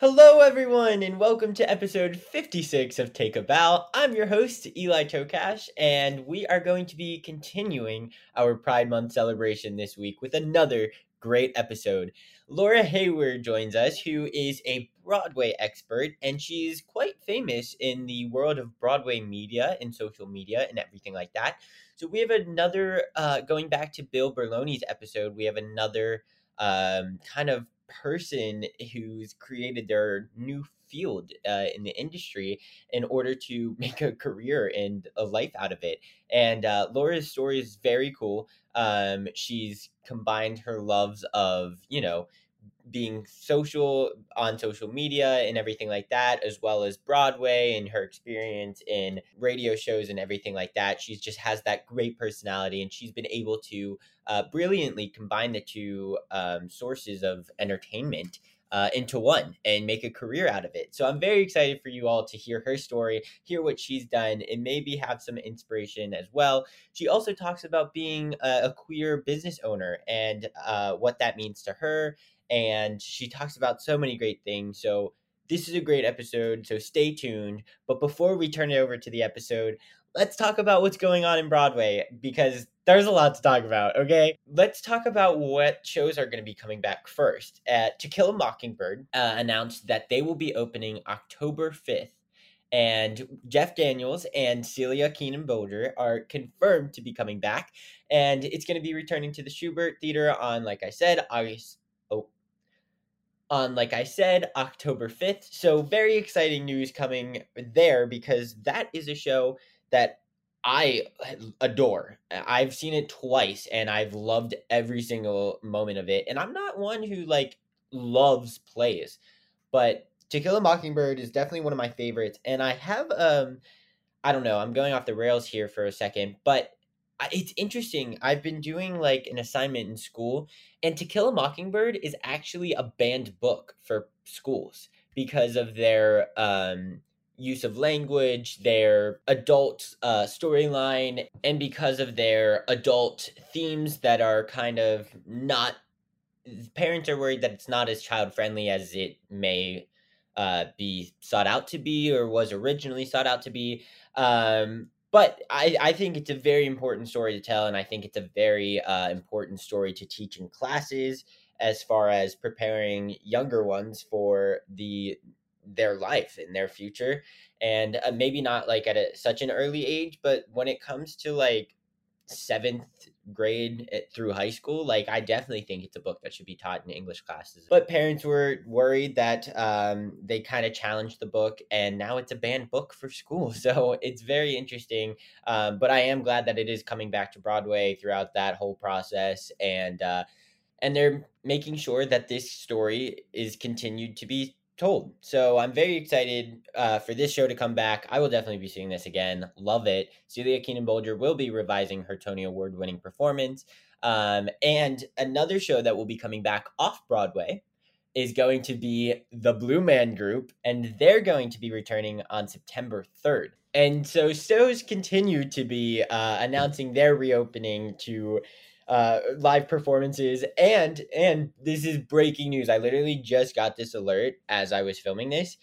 Hello, everyone, and welcome to episode 56 of Take a Bow. I'm your host, Eli Tokash, and we are going to be continuing our Pride Month celebration this week with another great episode. Laura Hayward joins us, who is a Broadway expert, and she's quite famous in the world of Broadway media and social media and everything like that. So, we have another, uh, going back to Bill Berloni's episode, we have another um, kind of person who's created their new field uh, in the industry in order to make a career and a life out of it. And uh, Laura's story is very cool. Um, she's combined her loves of, you know, being social on social media and everything like that, as well as Broadway and her experience in radio shows and everything like that. She just has that great personality, and she's been able to uh, brilliantly combine the two um, sources of entertainment uh, into one and make a career out of it. So I'm very excited for you all to hear her story, hear what she's done, and maybe have some inspiration as well. She also talks about being a, a queer business owner and uh, what that means to her and she talks about so many great things. So this is a great episode, so stay tuned. But before we turn it over to the episode, let's talk about what's going on in Broadway because there's a lot to talk about, okay? Let's talk about what shows are going to be coming back first. Uh, to Kill a Mockingbird uh, announced that they will be opening October 5th. And Jeff Daniels and Celia Keenan Bolger are confirmed to be coming back. And it's going to be returning to the Shubert Theater on, like I said, August on, like I said, October 5th. So, very exciting news coming there because that is a show that I adore. I've seen it twice and I've loved every single moment of it. And I'm not one who like loves plays, but To Kill a Mockingbird is definitely one of my favorites. And I have um I don't know, I'm going off the rails here for a second, but it's interesting. I've been doing like an assignment in school, and To Kill a Mockingbird is actually a banned book for schools because of their um, use of language, their adult uh, storyline, and because of their adult themes that are kind of not. Parents are worried that it's not as child friendly as it may uh, be sought out to be or was originally sought out to be. Um, but I, I think it's a very important story to tell, and I think it's a very uh, important story to teach in classes as far as preparing younger ones for the their life and their future, and uh, maybe not like at a, such an early age, but when it comes to like seventh grade through high school like i definitely think it's a book that should be taught in english classes. But parents were worried that um, they kind of challenged the book and now it's a banned book for school. So it's very interesting um, but i am glad that it is coming back to broadway throughout that whole process and uh, and they're making sure that this story is continued to be told. So I'm very excited uh, for this show to come back. I will definitely be seeing this again. Love it. Celia Keenan Bolger will be revising her Tony Award winning performance. Um, and another show that will be coming back off Broadway is going to be the Blue Man Group, and they're going to be returning on September 3rd. And so shows continue to be uh, announcing their reopening to uh, live performances and and this is breaking news. I literally just got this alert as i was filming this.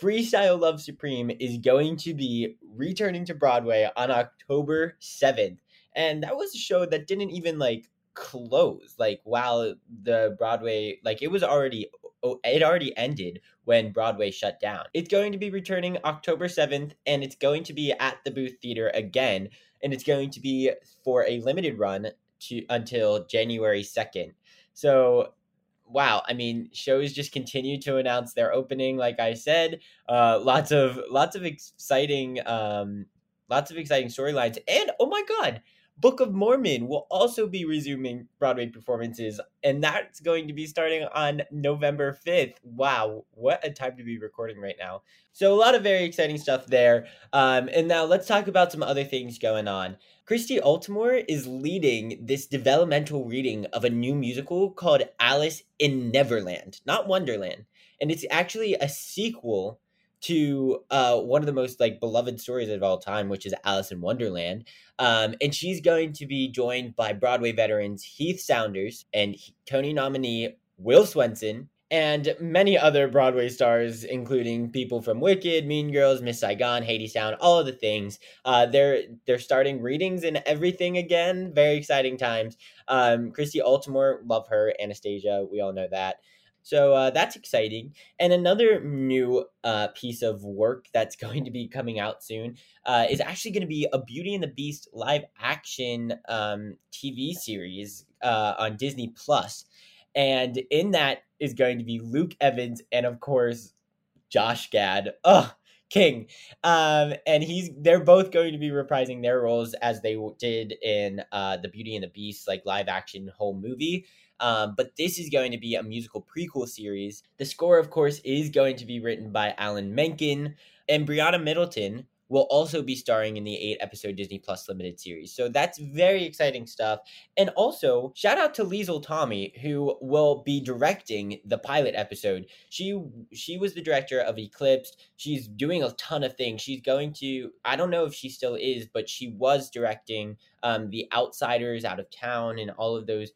Freestyle love supreme is going to be returning to broadway on october 7th and that was a show that didn't even like close. Like while the broadway like it was already it already ended when broadway shut down. It's going to be returning october 7th and it's going to be at the booth theater again and it's going to be for a limited run to until january 2nd so wow i mean shows just continue to announce their opening like i said. Uh lots of lots of exciting um lots of exciting storylines. And oh my god Book of Mormon will also be resuming Broadway performances, and that's going to be starting on November 5th. Wow, what a time to be recording right now. So, a lot of very exciting stuff there. Um, and now let's talk about some other things going on. Christy Altomare is leading this developmental reading of a new musical called Alice in Neverland, not Wonderland. And it's actually a sequel to uh, one of the most like beloved stories of all time, which is Alice in Wonderland. Um, and she's going to be joined by Broadway veterans Heath Saunders and Tony nominee Will Swenson and many other Broadway stars, including people from Wicked, Mean Girls, Miss Saigon, Hadestown, all of the things. Uh, they're they're starting readings and everything again. Very exciting times. Um, Christy Altomare, love her. Anastasia, we all know that. So uh, that's exciting. And another new uh, piece of work that's going to be coming out soon uh, is actually going to be a Beauty and the Beast live action um, TV series uh, on Disney Plus. And in that is going to be Luke Evans and, of course, Josh Gad. King. Um, and he's they're both going to be reprising their roles as they did in uh, the Beauty and the Beast like live action whole movie. Um, but this is going to be a musical prequel series. The score, of course, is going to be written by Alan Menken. And Brianna Middleton will also be starring in the eight episode Disney Plus limited series. So that's very exciting stuff. And also, shout out to Liesl Tommy, who will be directing the pilot episode. She she was the director of Eclipsed. She's doing a ton of things. She's going to I don't know if she still is, but she was directing um, the Outsiders out of town and all of those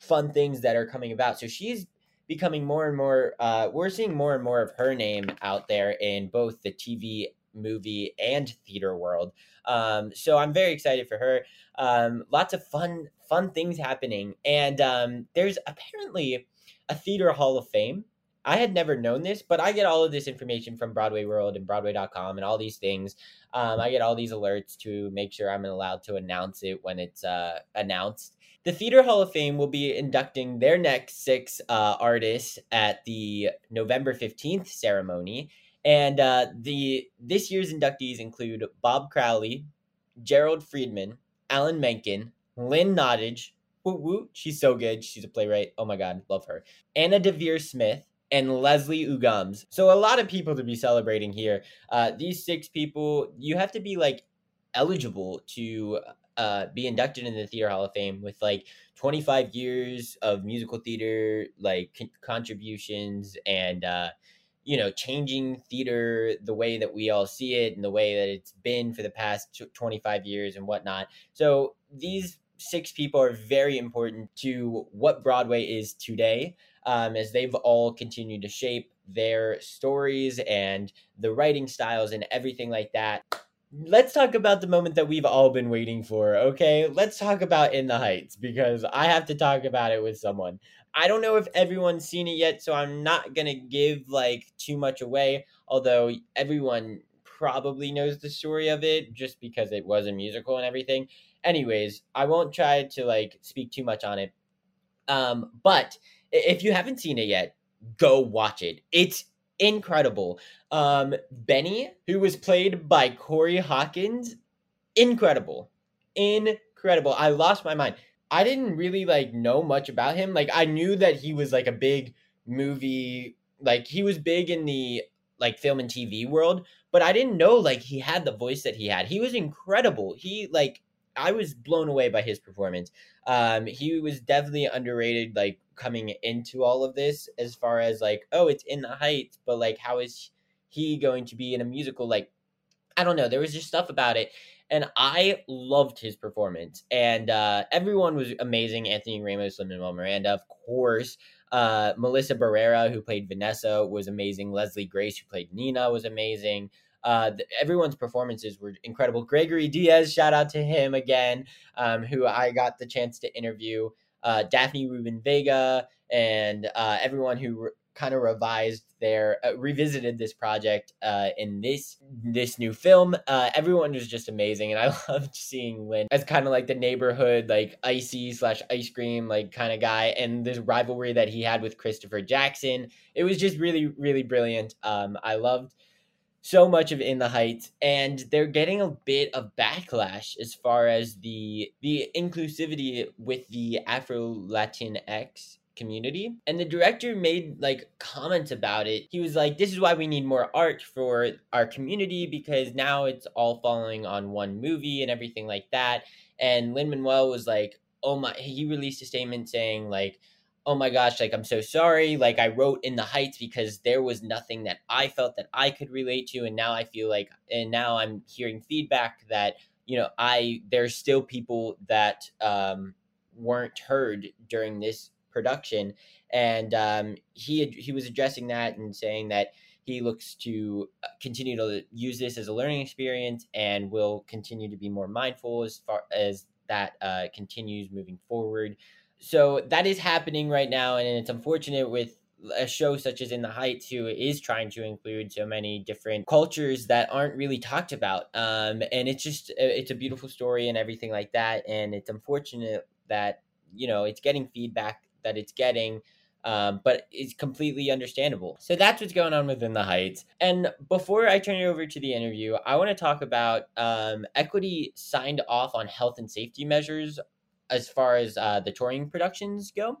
fun things that are coming about. So she's becoming more and more uh, we're seeing more and more of her name out there in both the TV movie and theater world. Um, so I'm very excited for her. Um, lots of fun fun things happening and um, there's apparently a theater hall of fame I had never known this, but I get all of this information from Broadway World and Broadway.com and all these things. Um, I get all these alerts to make sure I'm allowed to announce it when it's uh, announced. The Theater Hall of Fame will be inducting their next six uh, artists at the November 15th ceremony. And uh, the this year's inductees include Bob Crowley, Gerald Freedman, Alan Menken, Lynn Nottage, woo woo, she's so good. She's a playwright. Oh my god, love her. Anna Deavere Smith, and Leslie Uggams. So a lot of people to be celebrating here. Uh, these six people, you have to be like eligible to uh, be inducted in the Theater Hall of Fame with like 25 years of musical theater like con- contributions and uh, you know changing theater the way that we all see it and the way that it's been for the past 25 years and whatnot. So these six people are very important to what Broadway is today, um, as they've all continued to shape their stories and the writing styles and everything like that let's talk about the moment that we've all been waiting for, okay? Let's talk about In the Heights because I have to talk about it with someone. I don't know if everyone's seen it yet, so I'm not going to give like too much away, although everyone probably knows the story of it just because it was a musical and everything. Anyways, I won't try to like speak too much on it. Um, but if you haven't seen it yet, go watch it. It's incredible. Um, Benny, who was played by Corey Hawkins, incredible, incredible. I lost my mind. I didn't really like know much about him. Like I knew that he was like a big movie, like he was big in the like film and TV world, but I didn't know like he had the voice that he had. He was incredible. He like I was blown away by his performance. Um, he was definitely underrated, like coming into all of this, as far as like, oh, it's in the Heights, but like, how is he going to be in a musical? Like, I don't know. There was just stuff about it, and I loved his performance. And uh, everyone was amazing. Anthony Ramos, Lin Manuel Miranda, of course. Uh, Melissa Barrera, who played Vanessa, was amazing. Leslie Grace, who played Nina, was amazing. Uh, the, everyone's performances were incredible. Gregory Diaz, shout out to him again, um, who I got the chance to interview uh, Daphne Rubin Vega and uh, everyone who re- kind of revised their uh, revisited this project uh, in this this new film. Uh, everyone was just amazing, and I loved seeing Lin as kind of like the neighborhood like icy slash ice cream like kind of guy, and this rivalry that he had with Christopher Jackson. It was just really really brilliant. Um, I loved so much of in the heights and they're getting a bit of backlash as far as the the inclusivity with the afro latinx community. And the director made like comments about it. He was like this is why we need more art for our community because now it's all falling on one movie and everything like that. And lin manuel was like oh my he released a statement saying like oh my gosh, like I'm so sorry. Like I wrote in the heights because there was nothing that I felt that I could relate to. And now I feel like, and now I'm hearing feedback that, you know, I, there's still people that um, weren't heard during this production. And um, he, he was addressing that and saying that he looks to uh, continue to use this as a learning experience and will continue to be more mindful as far as that uh, continues moving forward so that is happening right now, and it's unfortunate with a show such as In the Heights, who is trying to include so many different cultures that aren't really talked about. Um, and it's just it's a beautiful story and everything like that. And it's unfortunate that you know it's getting feedback that it's getting. Um, but it's completely understandable. So that's what's going on within the Heights. And before I turn it over to the interview, I want to talk about um, Equity signed off on health and safety measures as far as uh, the touring productions go.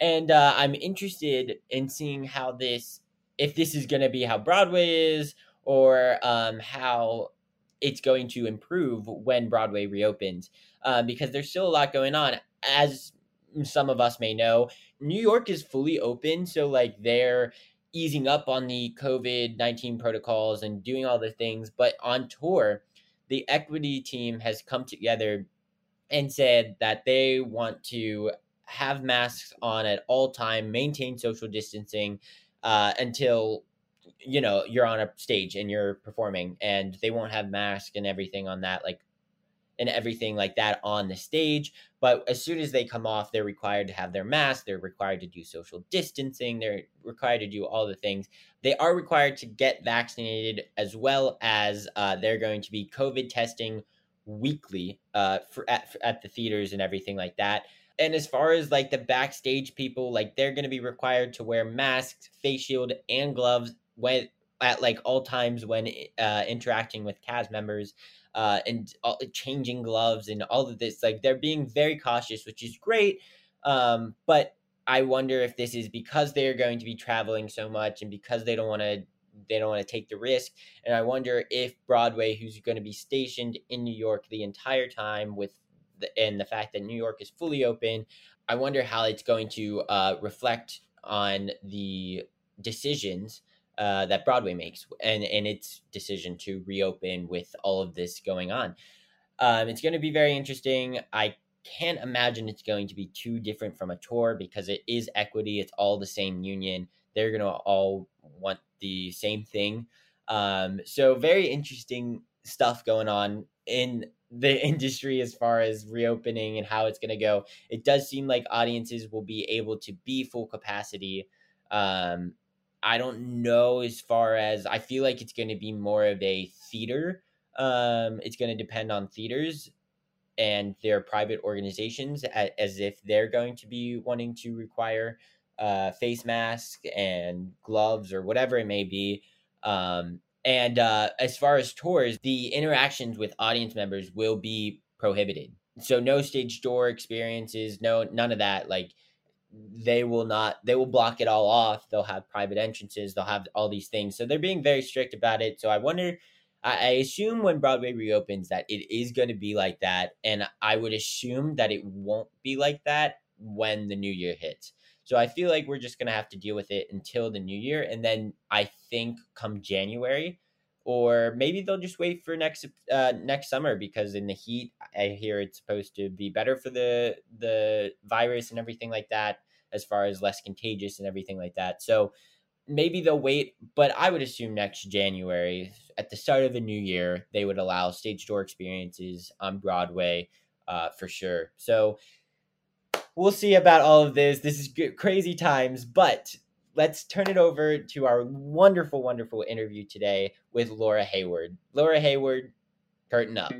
And uh, I'm interested in seeing how this, if this is going to be how Broadway is, or um, how it's going to improve when Broadway reopens, uh, because there's still a lot going on. As some of us may know, New York is fully open, so like they're easing up on the COVID 19 protocols and doing all the things, but on tour, the equity team has come together and said that they want to have masks on at all time, maintain social distancing uh, until you know you're on a stage and you're performing, and they won't have masks and everything on that, like and everything like that on the stage. But as soon as they come off, they're required to have their mask. They're required to do social distancing. They're required to do all the things. They are required to get vaccinated as well as uh, they're going to be COVID testing weekly uh for at, at the theaters and everything like that. And as far as like the backstage people like they're going to be required to wear masks face shield and gloves when at like all times when uh interacting with cast members uh and all, changing gloves and all of this like they're being very cautious which is great um but i wonder if this is because they're going to be traveling so much and because they don't want to they don't want to take the risk. And I wonder if Broadway, who's going to be stationed in New York the entire time, with the, and the fact that New York is fully open, I wonder how it's going to uh, reflect on the decisions uh, that Broadway makes and and its decision to reopen with all of this going on. Um, it's going to be very interesting. I can't imagine it's going to be too different from a tour because it is equity. It's all the same union. They're going to all want the same thing. Um, so very interesting stuff going on in the industry as far as reopening and how it's going to go. It does seem like audiences will be able to be full capacity. Um, I don't know as far as I feel like it's going to be more of a theater. Um, it's going to depend on theaters and their private organizations as if they're going to be wanting to require uh, face mask and gloves or whatever it may be. Um, and uh, as far as tours, the interactions with audience members will be prohibited. So no stage door experiences, no none of that. Like they will not they will block it all off. They'll have private entrances, they'll have all these things. So they're being very strict about it. So I wonder I, I assume when Broadway reopens that it is going to be like that. And I would assume that it won't be like that when the new year hits. So I feel like we're just going to have to deal with it until the new year. And then I think come January, or maybe they'll just wait for next uh, next summer because in the heat, I hear it's supposed to be better for the the virus and everything like that, as far as less contagious and everything like that. So maybe they'll wait, but I would assume next January, at the start of the new year, they would allow stage door experiences on Broadway uh, for sure. So we'll see about all of this. This is crazy times, but let's turn it over to our wonderful, wonderful interview today with Laura Hayward. Laura Hayward, curtain up.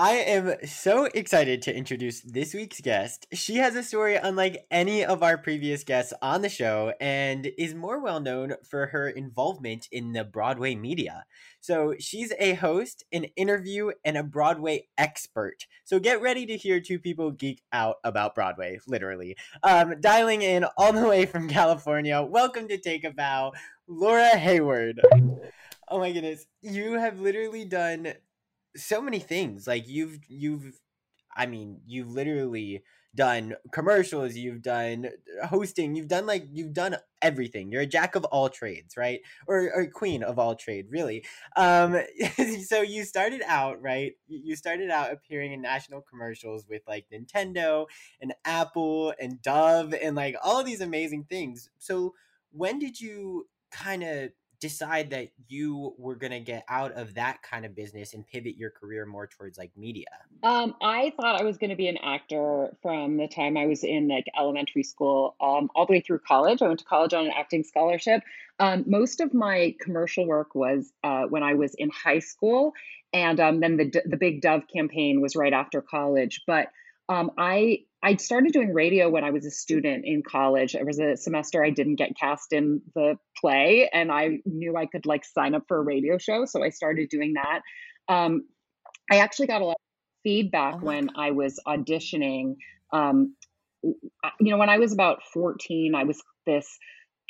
I am so excited to introduce this week's guest. She has a story unlike any of our previous guests on the show and is more well known for her involvement in the Broadway media. So she's a host, an interview, and a Broadway expert. So get ready to hear two people geek out about Broadway, literally. Um, dialing in all the way from California, welcome to Take a Bow, Laura Hayward. Oh my goodness. You have literally done so many things. Like you've you've I mean, you've literally done commercials, you've done hosting, you've done like you've done everything. You're a jack of all trades, right? Or or queen of all trade, really. Um so you started out, right? You started out appearing in national commercials with like Nintendo and Apple and Dove and like all these amazing things. So when did you kind of decide that you were going to get out of that kind of business and pivot your career more towards like media? Um, I thought I was going to be an actor from the time I was in like elementary school, um, all the way through college. I went to college on an acting scholarship. Um, most of my commercial work was uh, when I was in high school, and um, then the the Big Dove campaign was right after college. But um, I I started doing radio when I was a student in college. It was a semester I didn't get cast in the play, and I knew I could like sign up for a radio show, so I started doing that. Um, I actually got a lot of feedback oh when I was auditioning. Um, you know, when I was about 14, I was this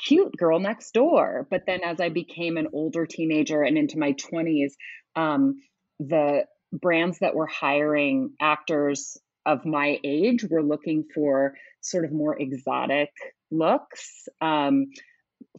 cute girl next door. But then as I became an older teenager and into my 20s, um, the brands that were hiring actors of my age were looking for sort of more exotic looks, um,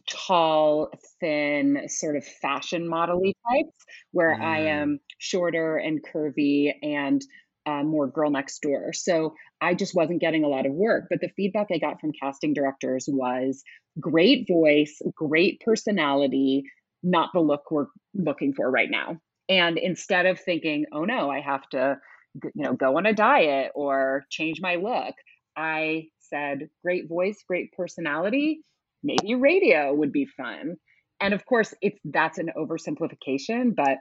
tall, thin, sort of fashion modelly types, where mm. I am shorter and curvy and uh, more girl next door. So I just wasn't getting a lot of work. But the feedback I got from casting directors was great voice, great personality, not the look we're looking for right now. And instead of thinking, oh no, I have to you know, go on a diet or change my look. I said, great voice, great personality, maybe radio would be fun. And of course, it's that's an oversimplification, but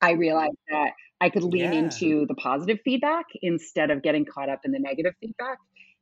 I realized that I could lean yeah. into the positive feedback instead of getting caught up in the negative feedback.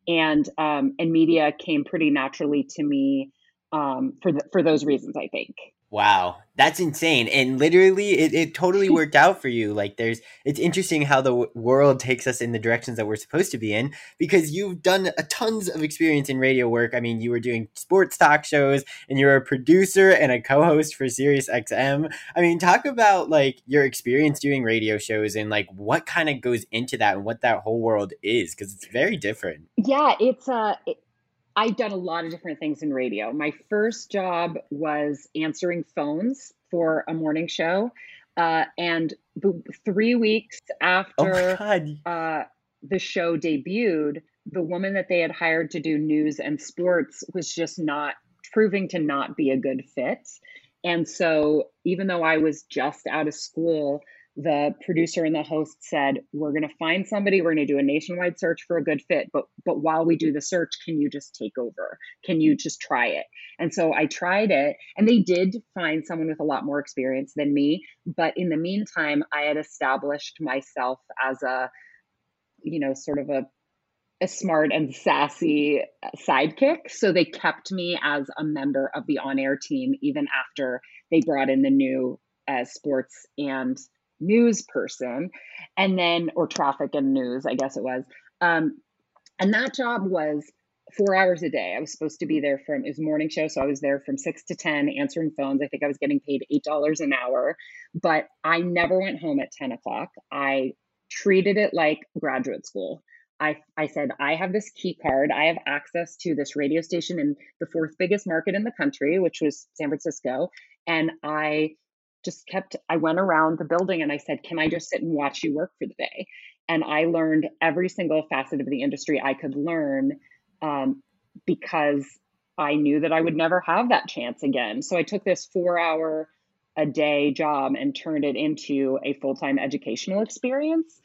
And um, and media came pretty naturally to me um, for the, for those reasons, I think. Wow, that's insane. And literally it, it totally worked out for you. Like there's it's interesting how the w- world takes us in the directions that we're supposed to be in because you've done a tons of experience in radio work. I mean, you were doing sports talk shows and you're a producer and a co-host for Sirius XM. I mean, talk about like your experience doing radio shows and like what kind of goes into that and what that whole world is because it's very different. Yeah, it's uh it- I've done a lot of different things in radio. My first job was answering phones for a morning show. Uh, and the, three weeks oh after oh uh, the show debuted, the woman that they had hired to do news and sports was just not proving to not be a good fit. And so, even though I was just out of school, the producer and the host said we're going to find somebody we're going to do a nationwide search for a good fit but but while we do the search can you just take over can you just try it and so i tried it and they did find someone with a lot more experience than me but in the meantime i had established myself as a you know sort of a a smart and sassy sidekick. So they kept me as a member of the on air team even after they brought in the new uh, sports and news person, and then, or traffic and news, I guess it was. Um, and that job was four hours a day. I was supposed to be there from, it was morning show. So I was there from six to 10 answering phones. I think I was getting paid $8 an hour, but I never went home at 10 o'clock. I treated it like graduate school. I, I said, I have this key card. I have access to this radio station in the fourth biggest market in the country, which was San Francisco. And I just kept, I went around the building and I said, Can I just sit and watch you work for the day? And I learned every single facet of the industry I could learn um, because I knew that I would never have that chance again. So I took this four hour a day job and turned it into a full time educational experience.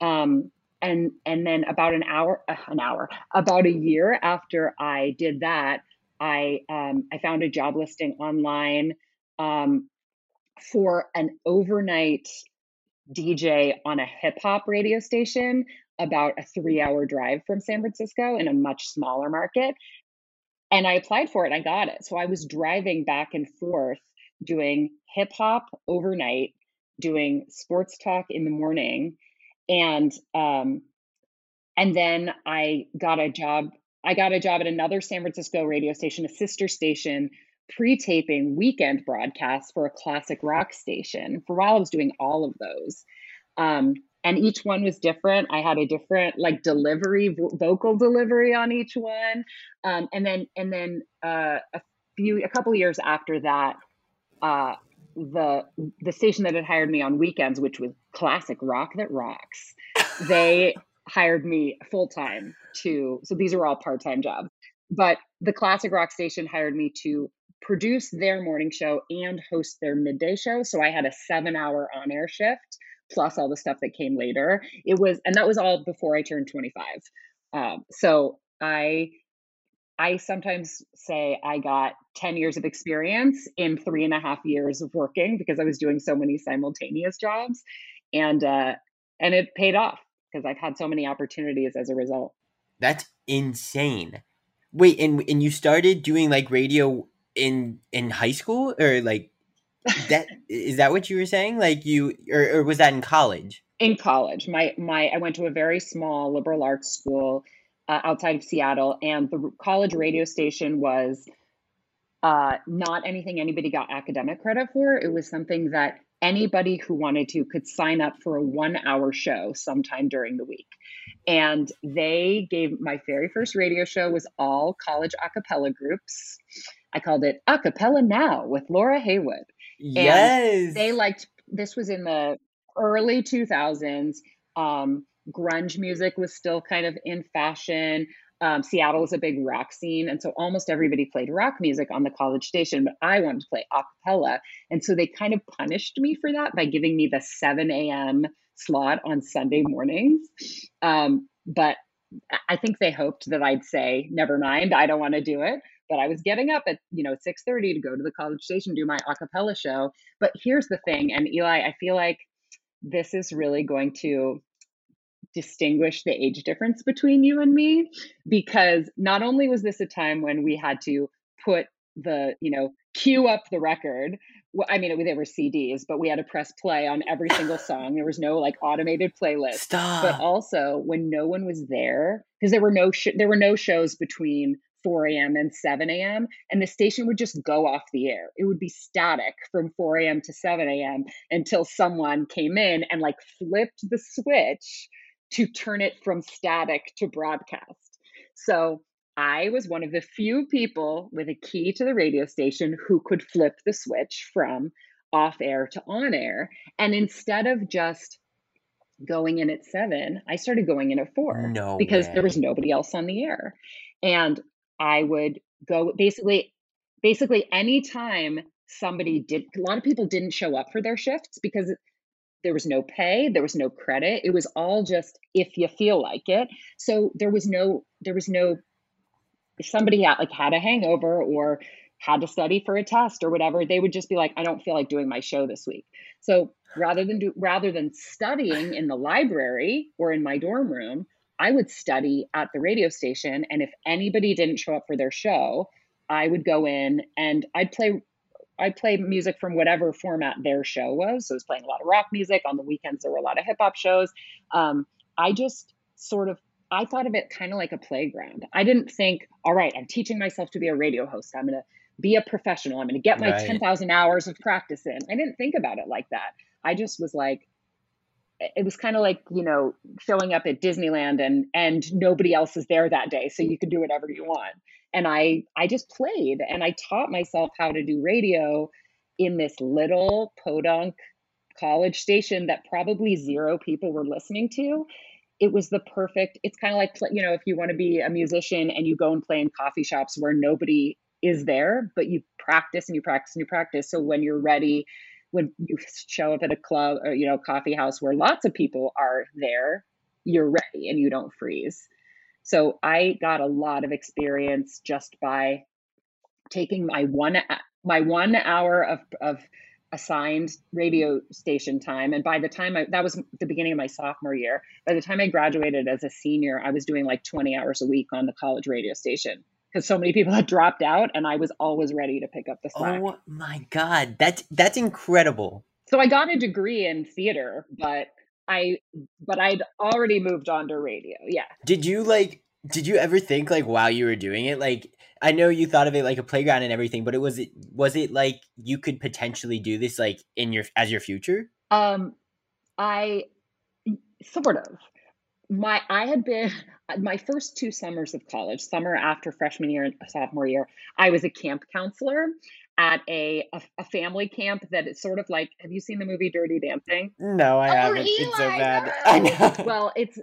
Um, and and then about an hour, uh, an hour, about a year after I did that, I um, I found a job listing online um, for an overnight DJ on a hip hop radio station about a three hour drive from San Francisco in a much smaller market. And I applied for it. I got it. So I was driving back and forth doing hip hop overnight, doing sports talk in the morning, and um, and then I got a job. I got a job at another San Francisco radio station, a sister station, pre-taping weekend broadcasts for a classic rock station. For a while, I was doing all of those. Um, and each one was different. I had a different like delivery, vo- vocal delivery on each one, um, and then and then uh, a few, a couple years after that, uh, the the station that had hired me on weekends, which was classic rock that rocks, they hired me full time to. So these are all part time jobs, but the classic rock station hired me to produce their morning show and host their midday show. So I had a seven hour on air shift plus all the stuff that came later. It was, and that was all before I turned 25. Um, so I, I sometimes say I got 10 years of experience in three and a half years of working because I was doing so many simultaneous jobs. And, uh, and it paid off because I've had so many opportunities as a result. That's insane. Wait, and and you started doing like radio in in high school or like that is that what you were saying? Like you or, or was that in college? In college, my my I went to a very small liberal arts school uh, outside of Seattle, and the college radio station was uh, not anything anybody got academic credit for. It was something that anybody who wanted to could sign up for a one hour show sometime during the week. And they gave my very first radio show was all college a cappella groups. I called it A Cappella Now with Laura Hayward. Yes. And they liked this was in the early 2000s. Um, grunge music was still kind of in fashion. Um, Seattle was a big rock scene, and so almost everybody played rock music on the college station. But I wanted to play a cappella, and so they kind of punished me for that by giving me the 7 a.m. slot on Sunday mornings. Um, but I think they hoped that I'd say, "Never mind, I don't want to do it." But I was getting up at, you know, 6:30 to go to the college station do my a cappella show. But here's the thing, and Eli, I feel like this is really going to distinguish the age difference between you and me because not only was this a time when we had to put the, you know, cue up the record well, I mean, they were CDs, but we had to press play on every single song. There was no like automated playlist. Stop. But also, when no one was there, because there were no sh- there were no shows between 4 a.m. and 7 a.m. And the station would just go off the air. It would be static from 4 a.m. to 7 a.m. until someone came in and like flipped the switch to turn it from static to broadcast. So I was one of the few people with a key to the radio station who could flip the switch from off air to on air. And instead of just going in at seven, I started going in at four no because way. there was nobody else on the air. And I would go basically basically anytime somebody mm. did a lot of people didn't show up for their shifts because there was no pay there was no credit it was all just if you feel like it. So there was no there was no if somebody had like had a hangover or had to study for a test or whatever they would just be like i don't feel like doing my show this week. So rather than do rather than studying in the library or in my dorm room I would study at the radio station. And if anybody didn't show up for their show, I would go in and I'd play I'd play music from whatever format their show was. So I was playing a lot of rock music. On the weekends, there were a lot of hip hop shows. Um, I just sort of I thought of it kind of like a playground. I didn't think, all right, I'm teaching myself to be a radio host. I'm gonna be a professional. I'm gonna get my Right. 10,000 hours of practice in. I didn't think about it like that. I just was like, it was kind of like you know showing up at disneyland and and nobody else is there that day so you can do whatever you want. And i i just played and i taught myself how to do radio in this little podunk college station that probably zero people were listening to. It was the perfect it's kind of like you know if you want to be a musician and you go and play in coffee shops where nobody is there but you practice and you practice and you practice so when you're ready when you show up at a club or you know coffee house where lots of people are there you're ready and you don't freeze. So i got a lot of experience just by taking my one uh, my one hour of of assigned radio station time and by the time I, that was the beginning of my sophomore year by the time i graduated as a senior i was doing like 20 hours a week on the college radio station because so many people had dropped out and i was always ready to pick up the slack. Oh my god. That's that's incredible. So i got a degree in theater but i but i'd already moved on to radio. Yeah. Did you like did you ever think like while you were doing it like I know you thought of it like a playground and everything, but it was it was it like you could potentially do this like in your as your future? Um, I sort of my I had been my first two summers of college, summer after freshman year and sophomore year, I was a camp counselor at a, a, a family camp that is sort of like have you seen the movie Dirty Dancing? No, I oh, haven't. Eli, it's so bad. I know. Well, it's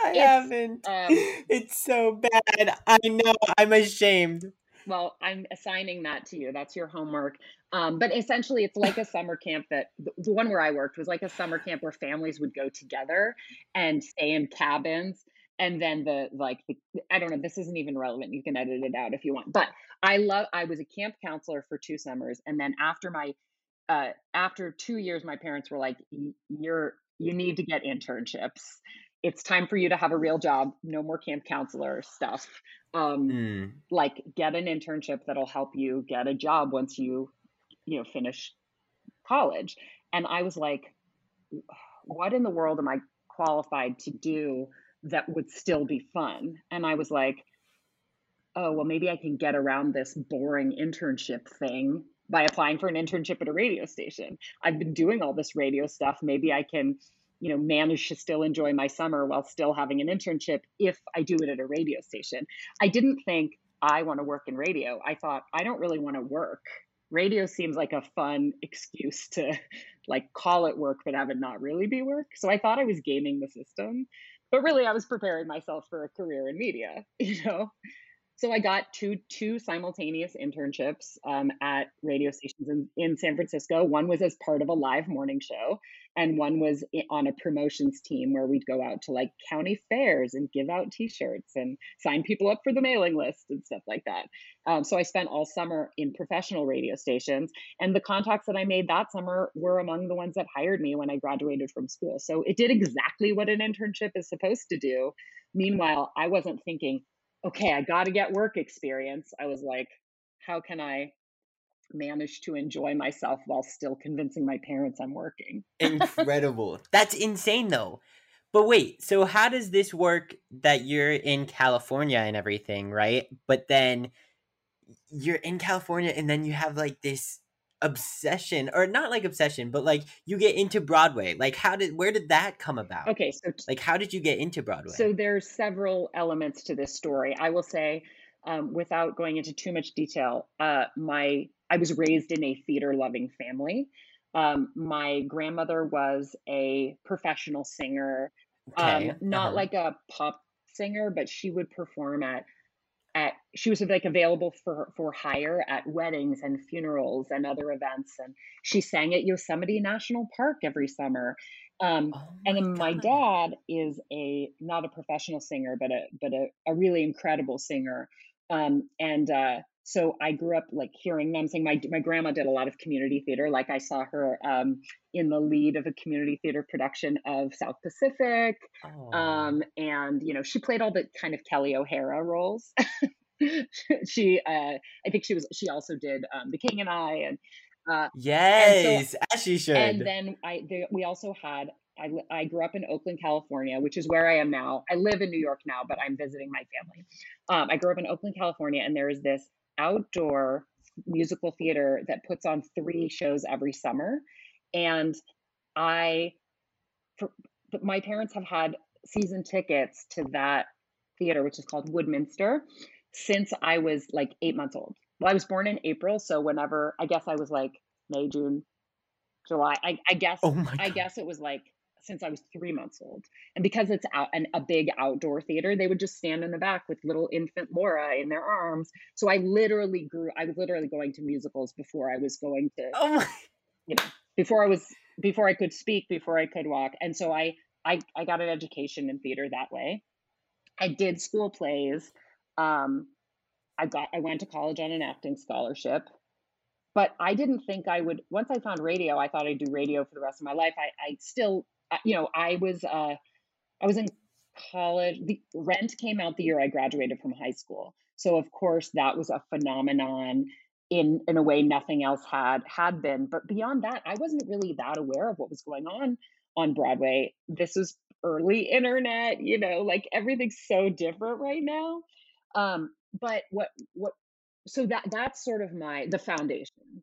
I it's, haven't. Um, it's so bad. I know. I'm ashamed. Well, I'm assigning that to you. That's your homework. Um, but essentially, it's like a summer camp that the one where I worked was like a summer camp where families would go together and stay in cabins. And then the like, the, I don't know, this isn't even relevant. You can edit it out if you want. But I love, I was a camp counselor for two summers. And then after my, uh, after two years, my parents were like, you're, you need to get internships it's time for you to have a real job no more camp counselor stuff um, mm. like get an internship that'll help you get a job once you you know finish college. And i was like what in the world am i qualified to do that would still be fun? And i was like oh well maybe i can get around this boring internship thing by applying for an internship at a radio station. I've been doing all this radio stuff. Maybe i can you know manage to still enjoy my summer while still having an internship if i do it at a radio station. I didn't think i want to work in radio. I thought i don't really want to work. Radio seems like a fun excuse to like call it work but have it not really be work. So i thought i was gaming the system but really i was preparing myself for a career in media you know so I got two two simultaneous internships um, at radio stations in, in San Francisco. One was as part of a live morning show, and one was on a promotions team where we'd go out to like county fairs and give out T-shirts and sign people up for the mailing list and stuff like that. Um, so I spent all summer in professional radio stations, and the contacts that I made that summer were among the ones that hired me when I graduated from school. So it did exactly what an internship is supposed to do. Meanwhile, I wasn't thinking okay, I got to get work experience. I was like, how can I manage to enjoy myself while still convincing my parents I'm working? Incredible. That's insane though. But wait, so how does this work that you're in California and everything, right? But then you're in California and then you have like this obsession or not like obsession but like you get into broadway like how did where did that come about okay so t- like how did you get into broadway so there's several elements to this story i will say um, without going into too much detail uh, my i was raised in a theater loving family um, my grandmother was a professional singer okay. um, not uh-huh. like a pop singer but she would perform at at she was like available for for hire at weddings and funerals and other events and she sang at yosemite national park every summer um, oh and then God. my dad is a not a professional singer but a but a, a really incredible singer um, and uh, so I grew up like hearing them saying My my grandma did a lot of community theater. Like I saw her um, in the lead of a community theater production of South Pacific, oh. um, and you know she played all the kind of Kelly O'Hara roles. she, uh, I think she was. She also did um, The King and I, and uh, yes, so, as she should. And then I, they, we also had I, I grew up in Oakland, California, which is where I am now. I live in New York now, but I'm visiting my family. Um, I grew up in Oakland, California, and there is this outdoor musical theater that puts on three shows every summer. And I, for, my parents have had season tickets to that theater, which is called Woodminster, since I was like eight months old. Well, I was born in April, so whenever I guess I was like May, June, July. I, I guess Oh I guess it was like since I was three months old. And because it's out and a big outdoor theater, they would just stand in the back with little infant Laura in their arms. So I literally grew I was literally going to musicals before I was going to Oh you know, before I was before I could speak, before I could walk. And so I I, I got an education in theater that way. I did school plays. Um, I got I went to college on an acting scholarship, but I didn't think I would. Once I found radio, I thought I'd do radio for the rest of my life. I I still, you know, I was uh, I was in college. The Rent came out the year I graduated from high school, so of course that was a phenomenon in in a way nothing else had had been. But beyond that, I wasn't really that aware of what was going on on Broadway. This was early internet, you know, like everything's so different right now. Um, but what what so that that's sort of my the foundation.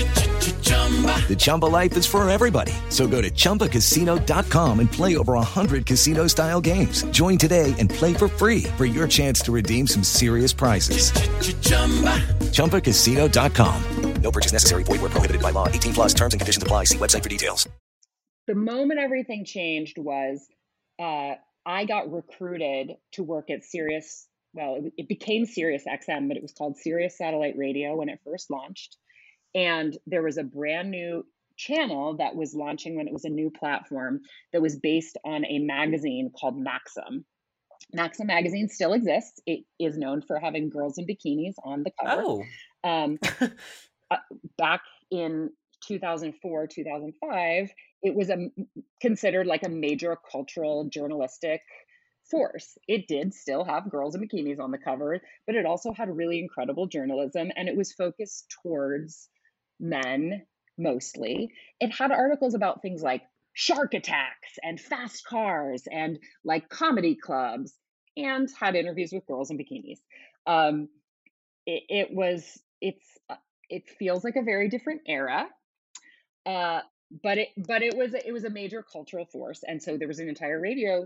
The Chumba life is for everybody. So go to ChumbaCasino.com and play over 100 casino style games. Join today and play for free for your chance to redeem some serious prizes. ChumbaCasino.com. No purchase necessary. Void where prohibited by law. 18 plus terms and conditions apply. See website for details. The moment everything changed was uh, I got recruited to work at Sirius. Well, it, it became Sirius XM, but it was called Sirius Satellite Radio when it first launched. And there was a brand new channel that was launching when it was a new platform that was based on a magazine called Maxim. Maxim magazine still exists. It is known for having girls in bikinis on the cover. Oh. Um, uh, back in 2004, 2005, it was a considered like a major cultural journalistic force. It did still have girls in bikinis on the cover, but it also had really incredible journalism and it was focused towards men mostly. It had articles about things like shark attacks and fast cars and like comedy clubs and had interviews with girls in bikinis. Um, it, it was it's uh, it feels like a very different era uh, but it but it was it was a major cultural force and so there was an entire radio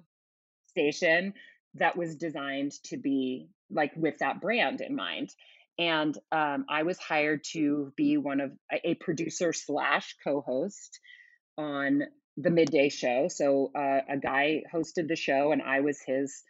station that was designed to be like with that brand in mind and um, i was hired to be one of a, a producer slash co-host on the midday show so uh, a guy hosted the show and i was his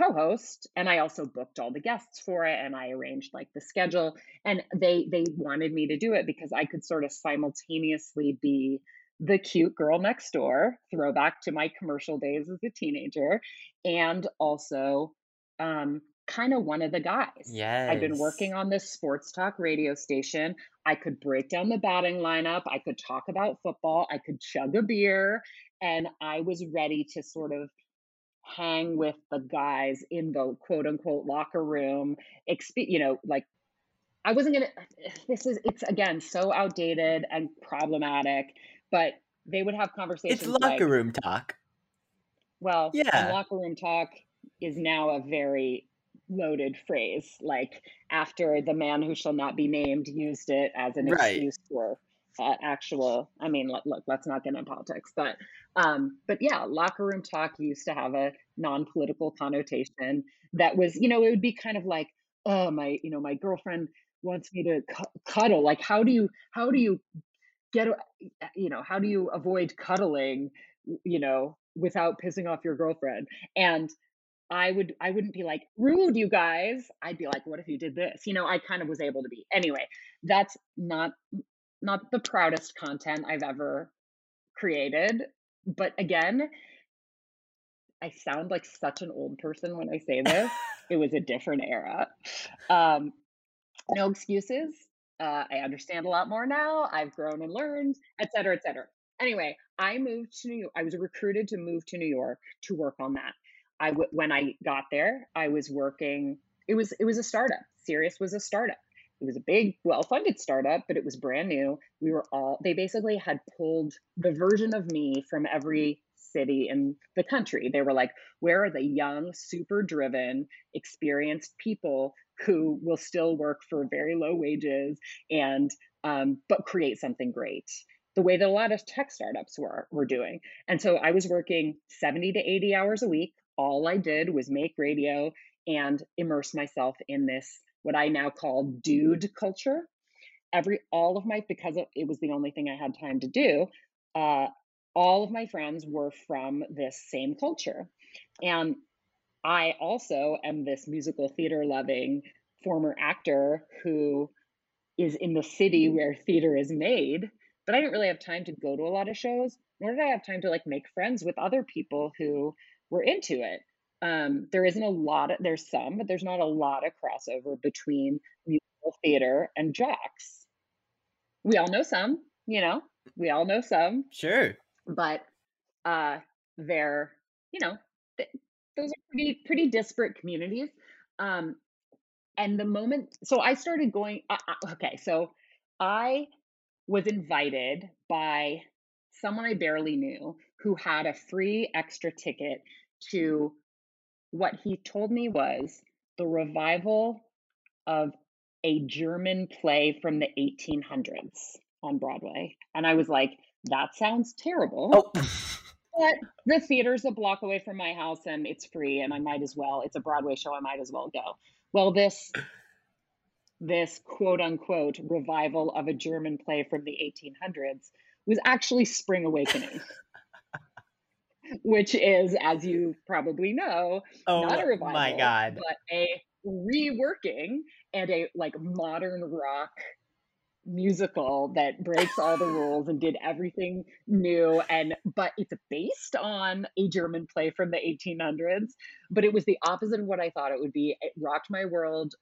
co-host and i also booked all the guests for it and i arranged like the schedule and they they wanted me to do it because i could sort of simultaneously be the cute girl next door throwback to my commercial days as a teenager and also um, kind of one of the guys Yes. i've been working on this sports talk radio station i could break down the batting lineup i could talk about football i could chug a beer and i was ready to sort of hang with the guys in the quote unquote locker room you know like i wasn't gonna this is it's again so outdated and problematic but they would have conversations It's locker like, room talk. well Yeah. locker room talk is now a very loaded phrase like after the man who shall not be named used it as an Right. excuse for uh, actual i mean look, look let's not get into politics but um but yeah locker room talk used to have a non-political connotation that was you know it would be kind of like oh my you know my girlfriend wants me to cu- cuddle like how do you how do you get a- you know how do you avoid cuddling you know without pissing off your girlfriend and i would i wouldn't be like rude you guys. I'd be like what if you did this? You know i kind of was able to be. Anyway that's not not the proudest content i've ever created but again i sound like such an old person when i say this. It was a different era. Um no excuses. Uh, i understand a lot more now. I've grown and learned et cetera et cetera. Anyway, I moved to New York. I was recruited to move to New York to work on that. I w- when I got there, I was working. It was it was a startup. Sirius was a startup. It was a big, well-funded startup, but it was brand new. We were all they basically had pulled the version of me from every city in the country. They were like, where are the young, super driven, experienced people who will still work for very low wages and um, but create something great? The way that a lot of tech startups were were doing. And so I was working 70 to 80 hours a week. All I did was make radio and immerse myself in this what I now call dude culture. Every all of my because it was the only thing I had time to do. Uh, all of my friends were from this same culture. And I also am this musical theater loving former actor who is in the city where theater is made. But I didn't really have time to go to a lot of shows, nor did I have time to like make friends with other people who were into it. Um, there isn't a lot of, there's some, but there's not a lot of crossover between musical theater and jocks. We all know some, you know, we all know some. Sure but uh, they're you know th- those are pretty pretty disparate communities. Um, and the moment, so I started going. Uh, uh, okay, so I was invited by someone I barely knew who had a free extra ticket mm-hmm. to what he told me was the revival of a German play from the 1800s on Broadway. And I was like, that sounds terrible. Oh. but the theater's a block away from my house and it's free and I might as well. It's a Broadway show. I might as well go. Well, this this quote unquote revival of a German play from the 1800s was actually Spring Awakening. which is, as you probably know, oh, not a revival, my God. but a reworking and a like modern rock musical that breaks all the rules and did everything new and but it's based on a german play from the 1800s but it was the opposite of what i thought it would be it rocked my world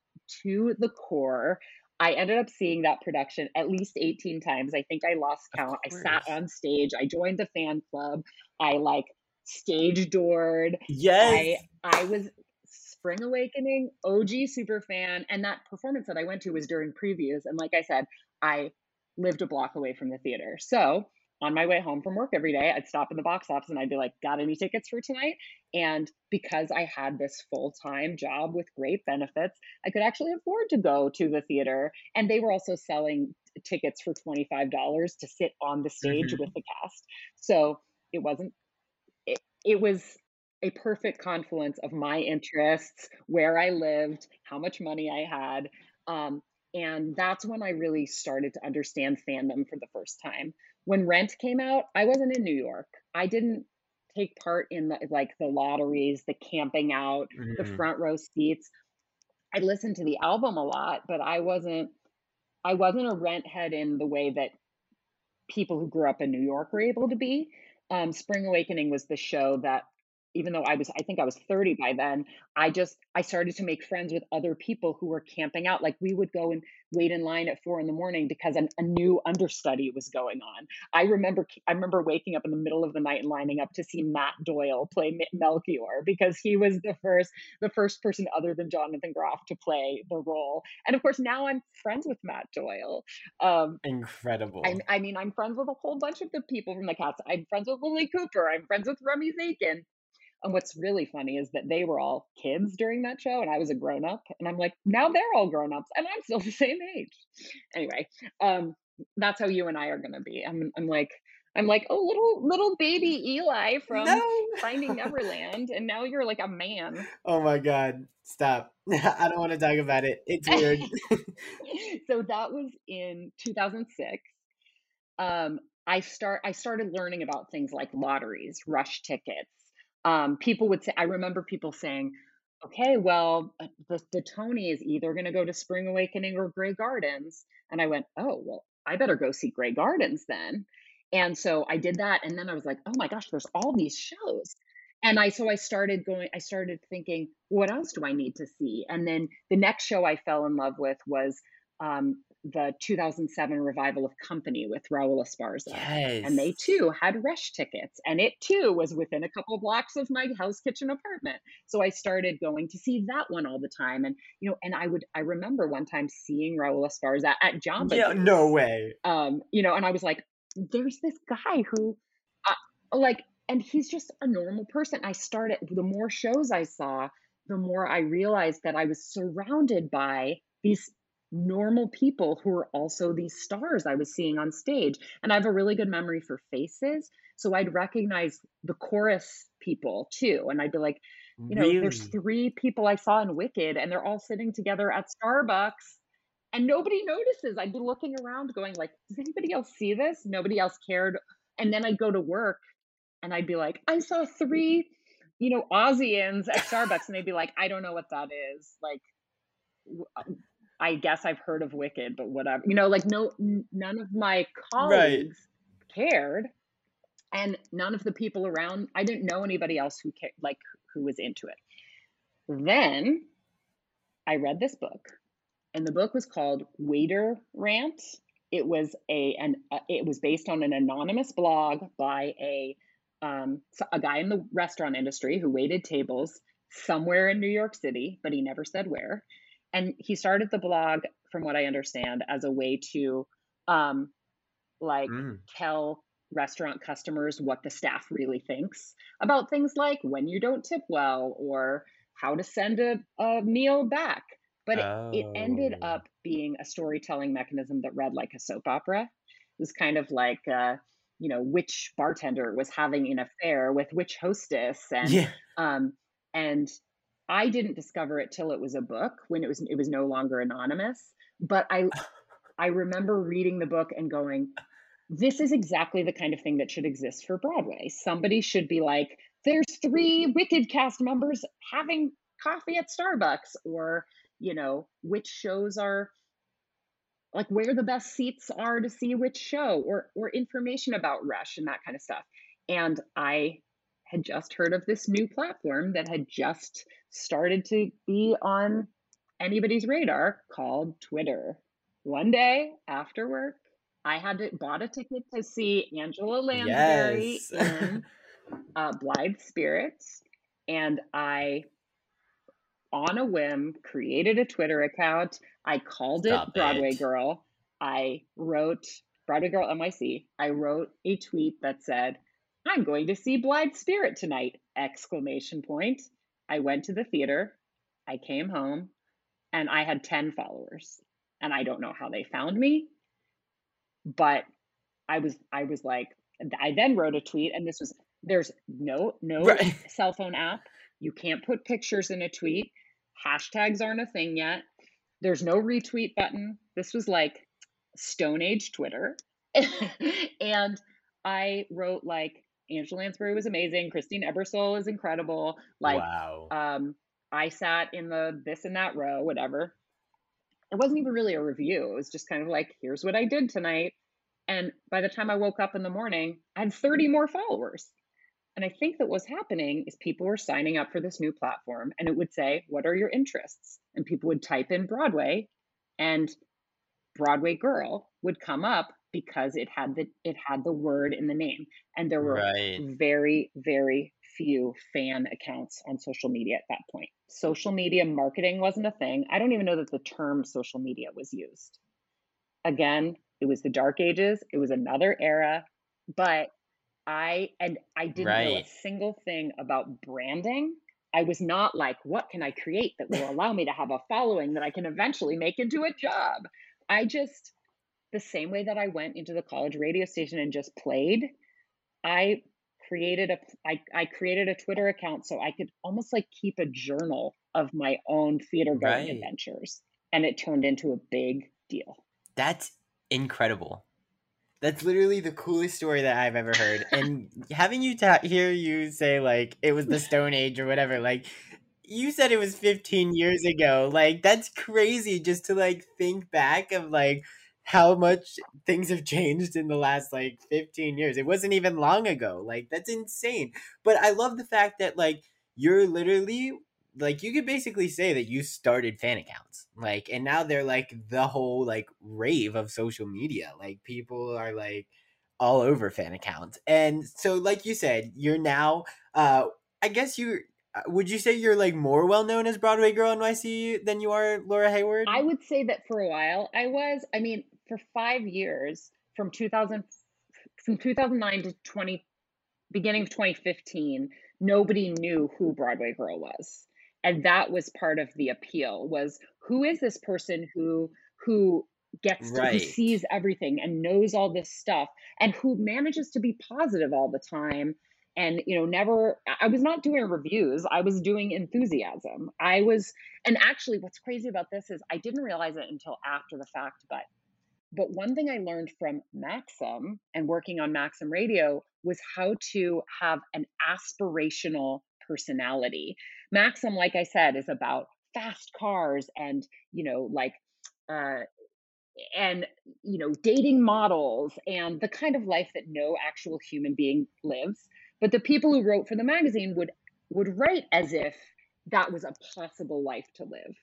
to the core i ended up seeing that production at least 18 times i think i lost count i sat on stage i joined the fan club i like stage doored yes i, I was Spring Awakening, OG super fan, and that performance that I went to was during previews. And like I said, I lived a block away from the theater. So on my way home from work every day, I'd stop in the box office and I'd be like, Got any tickets for tonight? And because I had this full time job with great benefits, I could actually afford to go to the theater. And they were also selling tickets for $25 to sit on the stage mm-hmm. with the cast. So it wasn't, it, it was a perfect confluence of my interests, where I lived, how much money I had. Um, and that's when I really started to understand fandom for the first time. When Rent came out, I wasn't in New York. I didn't take part in the like the lotteries, the camping out, mm-hmm. the front row seats. I listened to the album a lot, but I wasn't I wasn't a rent head in the way that people who grew up in New York were able to be. Um, Spring Awakening was the show that even though I was, I think I was 30 by then, I just, I started to make friends with other people who were camping out. Like we would go and wait in line at four in the morning because an, a new understudy was going on. I remember, I remember waking up in the middle of the night and lining up to see Matt Doyle play Melchior because he was the first, the first person other than Jonathan Groff to play the role. And of course, now I'm friends with Matt Doyle. Um, Incredible. I, I mean, I'm friends with a whole bunch of the people from the cast. I'm friends with Lilli Cooper. I'm friends with Remy Zaken. And what's really funny is that they were all kids during that show, and I was a grown up. And I'm like, now they're all grown ups, and I'm still the same age. Anyway, um, that's how you and I are gonna be. I'm, I'm like, I'm like, oh, little little baby Eli from no. Finding Neverland, and now you're like a man. Oh my god, stop! I don't want to talk about it. It's weird. so that was in 2006. Um, I start I started learning about things like lotteries, rush tickets, um, people would say, I remember people saying, okay, well, uh, the, the Tony is either going to go to Spring Awakening or Grey Gardens. And I went, oh, well, I better go see Grey Gardens then. And so I did that. And then I was like, oh my gosh, there's all these shows. And I, so I started going, I started thinking, what else do I need to see? And then the next show I fell in love with was um, the 2007 revival of Company with Raul Esparza. Yes. And they too had rush tickets. And it too was within a couple blocks of my Hell's Kitchen apartment. So I started going to see that one all the time. And, you know, and I would, I remember one time seeing Raul Esparza at Jamba. Yeah, no way. Um, you know, and I was like, there's this guy who, uh, like, and he's just a normal person. I started, the more shows I saw, the more I realized that I was surrounded by these normal people who were also these stars I was seeing on stage. And I have a really good memory for faces. So I'd recognize the chorus people too. And I'd be like, you know, there's three people I saw in Wicked and they're all sitting together at Starbucks and nobody notices. I'd be looking around going like, does anybody else see this? Nobody else cared. And then I'd go to work and I'd be like, I saw three, you know, Ozians at Starbucks. And they'd be like, I don't know what that is. Like, I guess I've heard of Wicked, but whatever. You know, like no, n- none of my colleagues cared, and none of the people around. I didn't know anybody else who cared, like who was into it. Then I read this book, and the book was called Waiter Rant. It was a and uh, it was based on an anonymous blog by a um, a guy in the restaurant industry who waited tables somewhere in New York City, but he never said where. And he started the blog, from what I understand, as a way to um, like Mm. tell restaurant customers what the staff really thinks about things like when you don't tip well or how to send a, a meal back. But it, it ended Oh. up being a storytelling mechanism that read like a soap opera. It was kind of like, uh, you know, which bartender was having an affair with which hostess, and Yeah. um, and I didn't discover it till it was a book when it was it was no longer anonymous. But I I remember reading the book and going, this is exactly the kind of thing that should exist for Broadway. Somebody should be like, there's three Wicked cast members having coffee at Starbucks, or, you know, which shows are like where the best seats are to see which show, or or information about Rush and that kind of stuff. And I had just heard of this new platform that had just started to be on anybody's radar called Twitter. One day after work, I had to bought a ticket to see Angela Lansbury Yes. in uh, Blithe Spirits, and I, on a whim, created a Twitter account. I called Stop it Broadway it. Girl. I wrote Broadway Girl NYC. I wrote a tweet that said, "I'm going to see Blithe Spirit tonight!" Exclamation point. I went to the theater. I came home, and I had ten followers. And I don't know how they found me, but I was I was like I then wrote a tweet and this was there's no no Right. cell phone app. You can't put pictures in a tweet. Hashtags aren't a thing yet. There's no retweet button. This was like Stone Age Twitter. and I wrote like Angela Lansbury was amazing. Christine Ebersole is incredible. Like wow. um, I sat in the this and that row, whatever. It wasn't even really a review. It was just kind of like, here's what I did tonight. And by the time I woke up in the morning, I had 30 more followers. And I think that what's happening is people were signing up for this new platform and it would say, What are your interests? And people would type in Broadway and Broadway Girl would come up because it had the it had the word in the name. And there were Right. very, very few fan accounts on social media at that point. Social media marketing wasn't a thing. I don't even know that the term social media was used. Again, it was the dark ages, it was another era, but I and I didn't know a single thing about branding. I was not like, what can I create that will allow me to have a following that I can eventually make into a job? I just the same way that I went into the college radio station and just played, I created a I, I created a Twitter account so I could almost like keep a journal of my own theater going Right. adventures. And it turned into a big deal. That's incredible. That's literally the coolest story that I've ever heard. And having you ta- hear you say like it was the Stone Age or whatever, like you said it was 15 years ago. Like that's crazy just to like think back of like how much things have changed in the last like 15 years. It wasn't even long ago. Like that's insane. But I love the fact that like you're literally like you could basically say that you started fan accounts like and now they're like the whole like rave of social media like people are like all over fan accounts and so like you said you're now uh i guess you uh, would you say you're like more well known as broadway girl nyc than you are laura hayward i would say that for a while i was i mean for five years from 2000 from 2009 to 20 beginning of 2015 nobody knew who broadway girl was. And that was part of the appeal was who is this person who who gets to, who sees everything and knows all this stuff and who manages to be positive all the time and you know never i was not doing reviews i was doing enthusiasm. I was and actually what's crazy about this is i didn't realize it until after the fact but but one thing i learned from maxim and working on maxim radio was how to have an aspirational personality. Maxim, like I said, is about fast cars and, you know, like, uh, and you know dating models and the kind of life that no actual human being lives but the people who wrote for the magazine would would write as if that was a possible life to live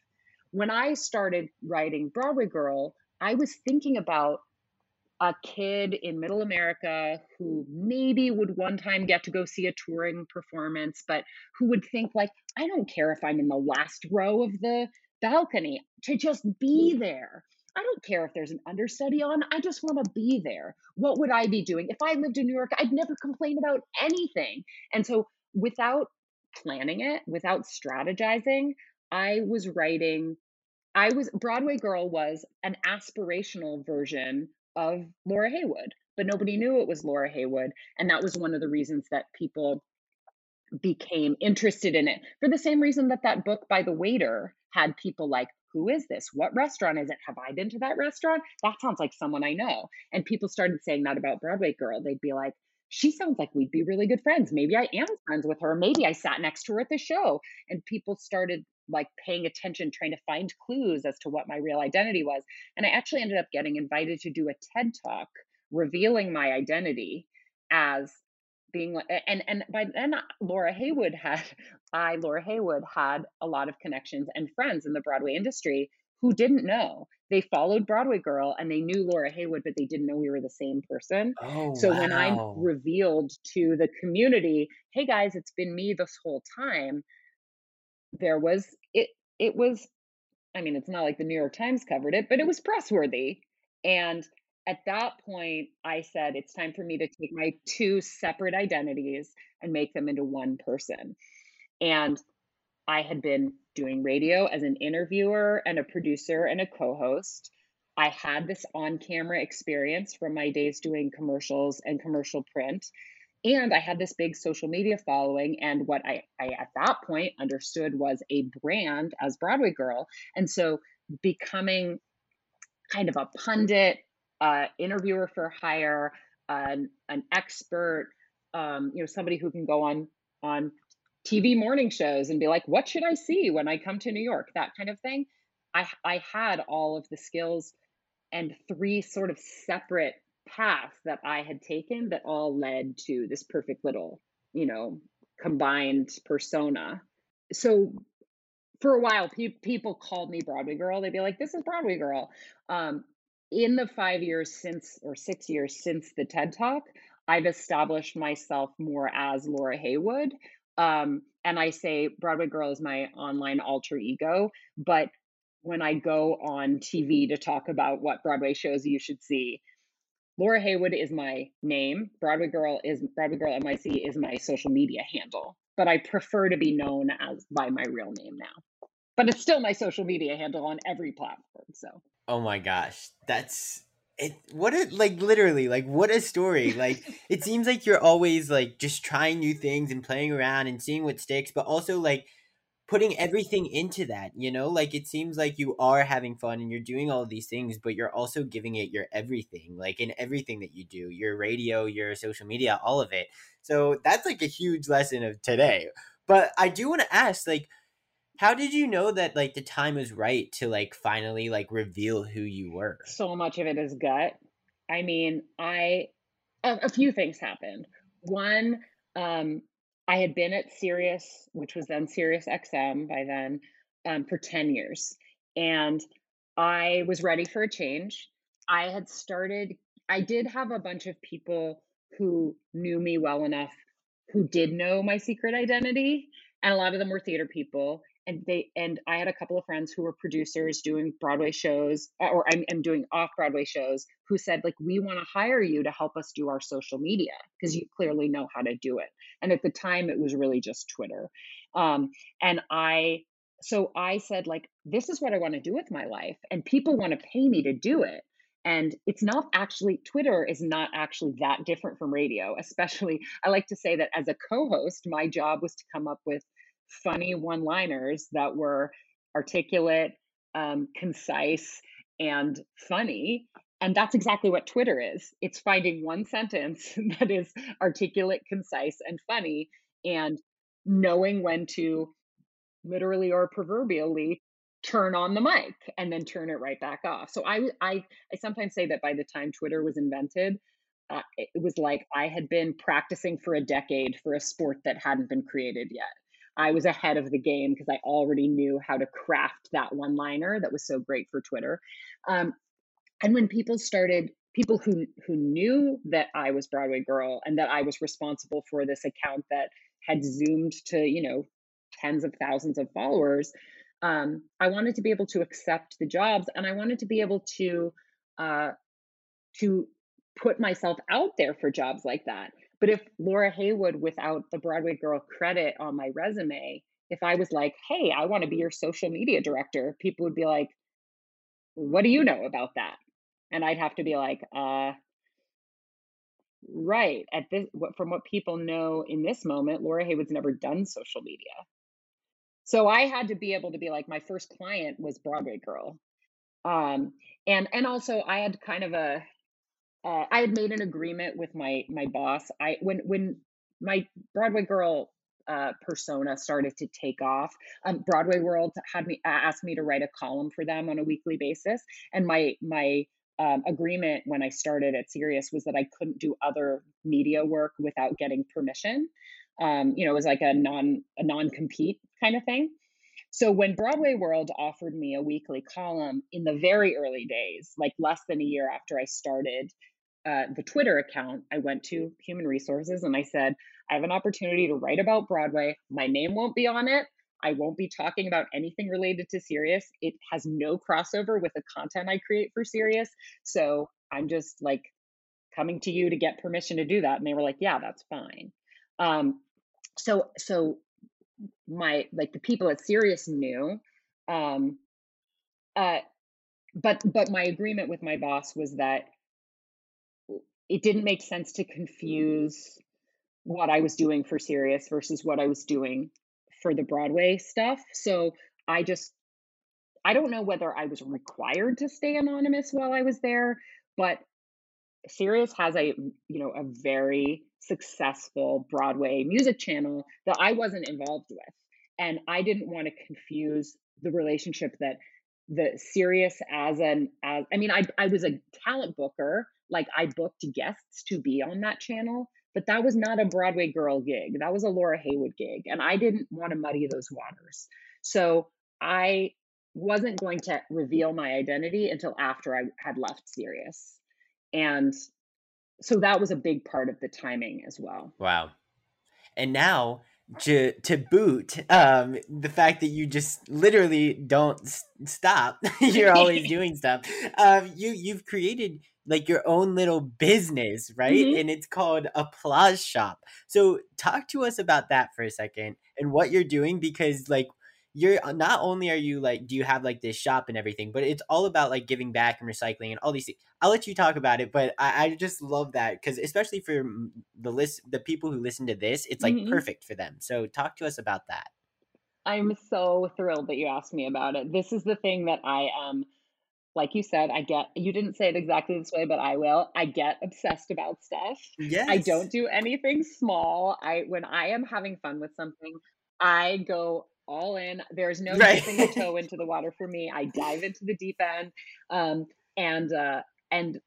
when i started writing broadway girl i was thinking about a kid in middle America who mm. maybe would one time get to go see a touring performance, but who would think, like, I don't care if I'm in the last row of the balcony to just be mm. there. I don't care if there's an understudy on. I just want to be there. What would I be doing? If I lived in New York, I'd never complain about anything. And so, without planning it, without strategizing, I was writing. I was Broadway Girl was an aspirational version of Laura Haywood, but nobody mm-hmm. knew it was Laura Haywood. And that was one of the reasons that people became interested in it for the same reason that that book by the waiter had people like who is this? What restaurant is it? Have i been to that restaurant? That sounds like someone i know. And people started saying that about broadway girl. They'd be like she sounds like we'd be really good friends. Maybe i am friends with her. Maybe i sat next to her at the show. And people started like paying attention, trying to find clues as to what my real identity was. And I actually ended up getting invited to do a TED talk revealing my identity as being and and by then uh, Laura Haywood had I Laura Haywood had a lot of connections and friends in the Broadway industry who didn't know. They followed Broadway Girl and they knew Laura Haywood, but they didn't know we were the same person. Oh, so wow. when I revealed to the community, hey guys, it's been me this whole time, there was it it was I mean, it's not like the New York Times covered it, but it was pressworthy. And at that point, I said, it's time for me to take my two separate identities and make them into one person. And I had been doing radio as an interviewer and a producer and a co host. I had this on camera experience from my days doing commercials and commercial print and i had this big social media following and what I, I at that point understood was a brand as broadway girl. And so becoming kind of a pundit uh, interviewer for hire an, an expert um, you know somebody who can go on on tv morning shows and be like what should i see when i come to new york? that kind of thing. I i had all of the skills and three sort of separate paths that I had taken that all led to this perfect little, you know, combined persona. So for a while, pe- people called me Broadway Girl. They'd be like, "This is Broadway Girl." Um, in the five years since, or six years since the TED Talk, I've established myself more as Laura Haywood. Um, and I say Broadway Girl is my online alter ego. But when I go on TV to talk about what Broadway shows you should see, Laura Haywood is my name. Broadway Girl is Broadway Girl NYC is my social media handle, but I prefer to be known as by my real name now. But it's still my social media handle on every platform. So. Oh my gosh, that's it. What a like literally like what a story. Like it seems like you're always like just trying new things and playing around and seeing what sticks, but also like putting everything into that you know? Like it seems like you are having fun and you're doing all these things but you're also giving it your everything like in everything that you do your radio your social media all of it. So that's like a huge lesson of today. But i do want to ask like how did you know that like the time was right to like finally like reveal who you were? So much of it is gut. I mean i a, a few things happened. One um I had been at Sirius, which was then Sirius XM by then, um, for 10 years. And I was ready for a change. I had started, I did have a bunch of people who knew me well enough who did know my secret identity. And a lot of them were theater people and they and I had a couple of friends who were producers doing Broadway shows, uh, or I'm, I'm doing off Broadway shows, who said like, we want to hire you to help us do our social media because you clearly know how to do it. And at the time, it was really just Twitter. Um, and I, so I said like, this is what I want to do with my life, and people want to pay me to do it. And it's not actually, Twitter is not actually that different from radio, especially, I like to say that as a co host, my job was to come up with funny one liners that were articulate, um, concise, and funny. And that's exactly what Twitter is it's finding one sentence that is articulate, concise, and funny, and knowing when to literally or proverbially turn on the mic and then turn it right back off. So I I I sometimes say that by the time Twitter was invented, uh, it was like I had been practicing for a decade for a sport that hadn't been created yet. I was ahead of the game because I already knew how to craft that one liner that was so great for Twitter. Um, and when people started, people who who knew that I was Broadway Girl and that I was responsible for this account that had zoomed to you know tens of thousands of followers, um, I wanted to be able to accept the jobs and I wanted to be able to uh, to put myself out there for jobs like that. But if Laura Haywood, without the Broadway Girl credit on my resume, if I was like, hey, I want to be your social media director, people would be like, what do you know about that? And I'd have to be like, uh, right. At this, from what people know in this moment, Laura Haywood's never done social media. So I had to be able to be like, my first client was Broadway Girl. Um, and and also I had kind of a uh, I had made an agreement with my my boss. I when when my Broadway girl uh, persona started to take off, um, Broadway World had me asked me to write a column for them on a weekly basis, and my my um, agreement when I started at Sirius was that I couldn't do other media work without getting permission. Um, you know, it was like a non a non compete kind of thing. So when Broadway World offered me a weekly column in the very early days, like less than a year after I started uh, the Twitter account, I went to human resources and I said, I have an opportunity to write about Broadway. My name won't be on it. I won't be talking about anything related to Sirius. It has no crossover with the content I create for Sirius. So I'm just like coming to you to get permission to do that. And they were like, yeah, that's fine. Um, so, so my, like the people at Sirius knew, um, uh, but, but my agreement with my boss was that it didn't make sense to confuse what I was doing for Sirius versus what I was doing for the Broadway stuff. So I just I don't know whether I was required to stay anonymous while I was there, but Sirius has a you know a very successful Broadway music channel that I wasn't involved with. And I didn't want to confuse the relationship that the Sirius as an as I mean I I was a talent booker like I booked guests to be on that channel, but that was not a Broadway girl gig. That was a Laura Haywood gig. And I didn't want to muddy those waters. So I wasn't going to reveal my identity until after I had left Sirius. And so that was a big part of the timing as well. Wow. And now to to boot um the fact that you just literally don't s- stop you're always doing stuff um you you've created like your own little business, right? Mm-hmm. And it's called Applause Shop. So talk to us about that for a second and what you're doing because like you're uh, not only are you like do you have like this shop and everything, but it's all about like giving back and recycling and all these things. I'll let you talk about it, but I, I just love that because especially for the list, the people who listen to this, it's like mm-hmm. perfect for them. So talk to us about that. I'm so thrilled that you asked me about it. This is the thing that I um like you said, I get you didn't say it exactly this way, but I will. I get obsessed about stuff. Yes. I don't do anything small. I when I am having fun with something, I go all in. There's no right. dipping a toe into the water for me. I dive into the deep end. Um, and uh, and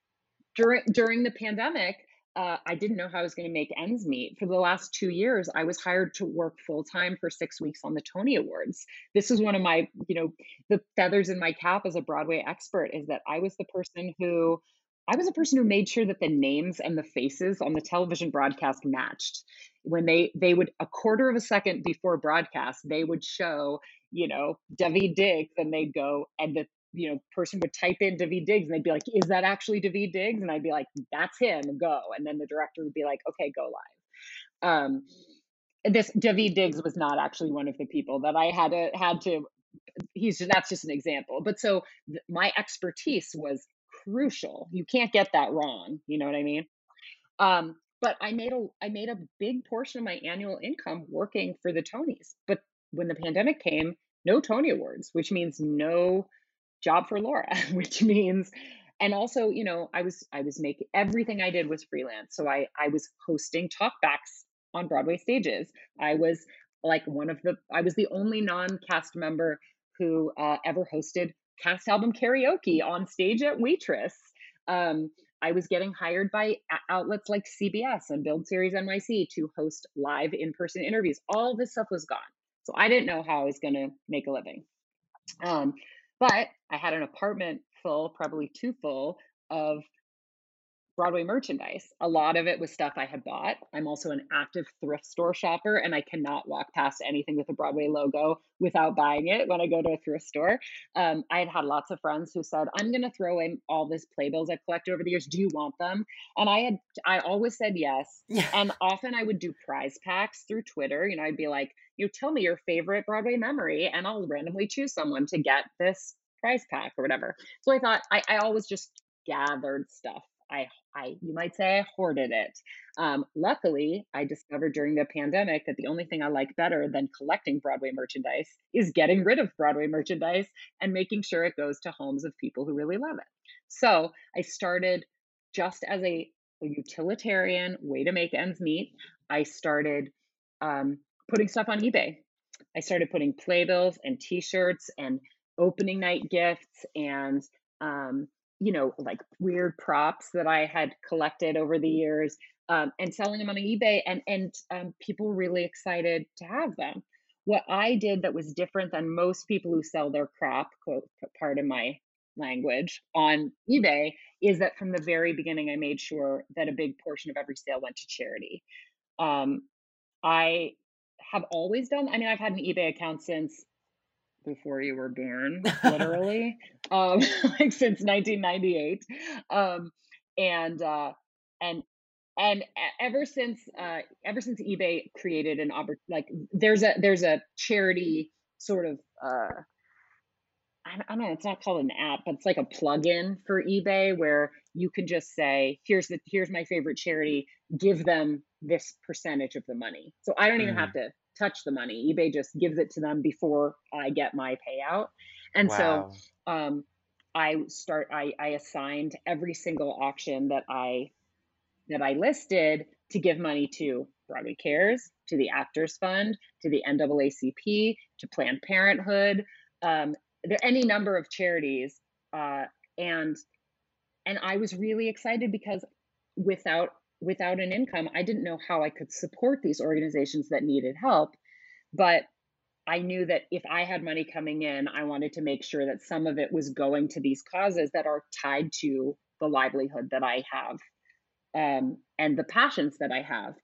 during during the pandemic, uh, I didn't know how I was going to make ends meet. For the last two years, I was hired to work full time for six weeks on the Tony Awards. This is one of my, you know, the feathers in my cap as a Broadway expert is that I was the person who, I was a person who made sure that the names and the faces on the television broadcast matched. When they they would a quarter of a second before broadcast, they would show, you know, Daveed Diggs, and they'd go, and the you know, person would type in Daveed Diggs and they'd be like, is that actually Daveed Diggs? And I'd be like, that's him, go. And then the director would be like, okay, go live. Um, this Daveed Diggs was not actually one of the people that I had to, had to, he's, just, that's just an example. But so th- my expertise was crucial. You can't get that wrong. You know what I mean? Um, but I made a, I made a big portion of my annual income working for the Tonys. But when the pandemic came, no Tony Awards, which means no job for Laura, which means and also, you know, I was I was making everything I did was freelance. So I I was hosting talkbacks on Broadway stages. I was like one of the I was the only non-cast member who uh, ever hosted cast album karaoke on stage at Waitress. Um, I was getting hired by outlets like CBS and Build Series NYC to host live in person interviews. All this stuff was gone. So I didn't know how I was going to make a living. Um, but I had an apartment full, probably too full, of Broadway merchandise. A lot of it was stuff I had bought. I'm also an active thrift store shopper, and I cannot walk past anything with a Broadway logo without buying it when I go to a thrift store. Um, I had had lots of friends who said, "I'm going to throw in all these playbills I've collected over the years. Do you want them?" And I had, I always said yes. Yeah. And often I would do prize packs through Twitter. You know, I'd be like, "You tell me your favorite Broadway memory, and I'll randomly choose someone to get this prize pack or whatever." So I thought I, I always just gathered stuff I, I, you might say I hoarded it. Um, luckily, I discovered during the pandemic that the only thing I like better than collecting Broadway merchandise is getting rid of Broadway merchandise and making sure it goes to homes of people who really love it. So I started just as a, a utilitarian way to make ends meet. I started um, putting stuff on eBay. I started putting playbills and T-shirts and opening night gifts and um, you know, like weird props that I had collected over the years um, and selling them on eBay. And, and um, people were really excited to have them. What I did that was different than most people who sell their crap, quote, part of my language, on eBay is that from the very beginning, I made sure that a big portion of every sale went to charity. Um, I have always done, I mean, I've had an eBay account since before you were born, literally, um, like since 1998, um, and uh, and and ever since uh, ever since eBay created an opportunity, like there's a there's a charity sort of uh, I don't know, it's not called an app, but it's like a plugin for eBay where you can just say, here's the here's my favorite charity, give them this percentage of the money. So I don't even mm. have to touch the money. eBay just gives it to them before I get my payout. And wow. so um, I start I, I assigned every single auction that I that I listed to give money to Broadway Cares, to the Actors Fund, to the NAACP, to Planned Parenthood, um, there any number of charities, uh, and and I was really excited because without without an income, I didn't know how I could support these organizations that needed help. But I knew that if I had money coming in, I wanted to make sure that some of it was going to these causes that are tied to the livelihood that I have um, and the passions that I have.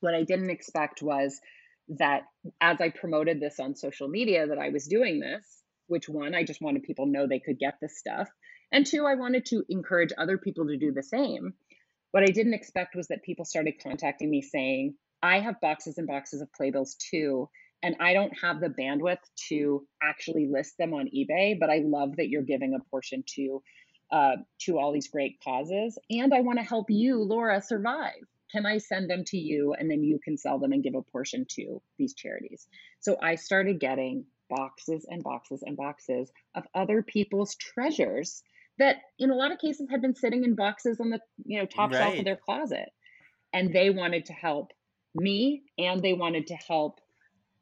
What I didn't expect was that as I promoted this on social media, that I was doing this, which one, I just wanted people to know they could get this stuff. And two, I wanted to encourage other people to do the same. What I didn't expect was that people started contacting me saying, I have boxes and boxes of playbills too, and I don't have the bandwidth to actually list them on eBay, but I love that you're giving a portion to uh, to all these great causes, and I want to help you, Laura, survive. Can I send them to you, and then you can sell them and give a portion to these charities? So I started getting boxes and boxes and boxes of other people's treasures that in a lot of cases had been sitting in boxes on the you know top right. shelf of their closet and they wanted to help me and they wanted to help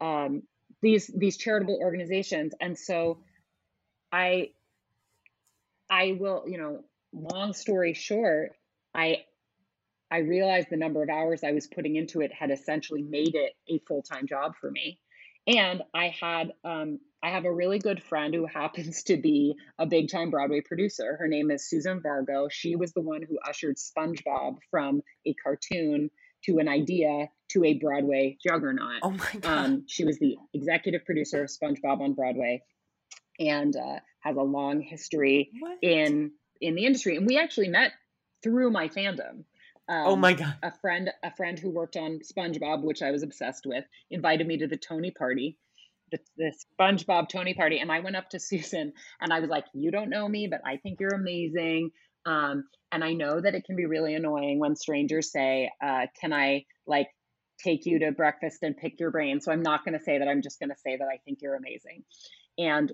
um, these these charitable organizations and so i i will you know long story short i I realized the number of hours I was putting into it had essentially made it a full time job for me. And I had um, I have a really good friend who happens to be a big time Broadway producer. Her name is Susan Vargo. She was the one who ushered SpongeBob from a cartoon to an idea to a Broadway juggernaut. Oh my god! Um, she was the executive producer of SpongeBob on Broadway, and uh, has a long history What? in in the industry. And we actually met through my fandom. Um, oh my god! a friend a friend who worked on SpongeBob, which I was obsessed with, invited me to the Tony party, the, the SpongeBob Tony party, and I went up to Susan and I was like, "You don't know me, but I think you're amazing." Um, and I know that it can be really annoying when strangers say, uh, "Can I like take you to breakfast and pick your brain?" So I'm not going to say that. I'm just going to say that I think you're amazing. And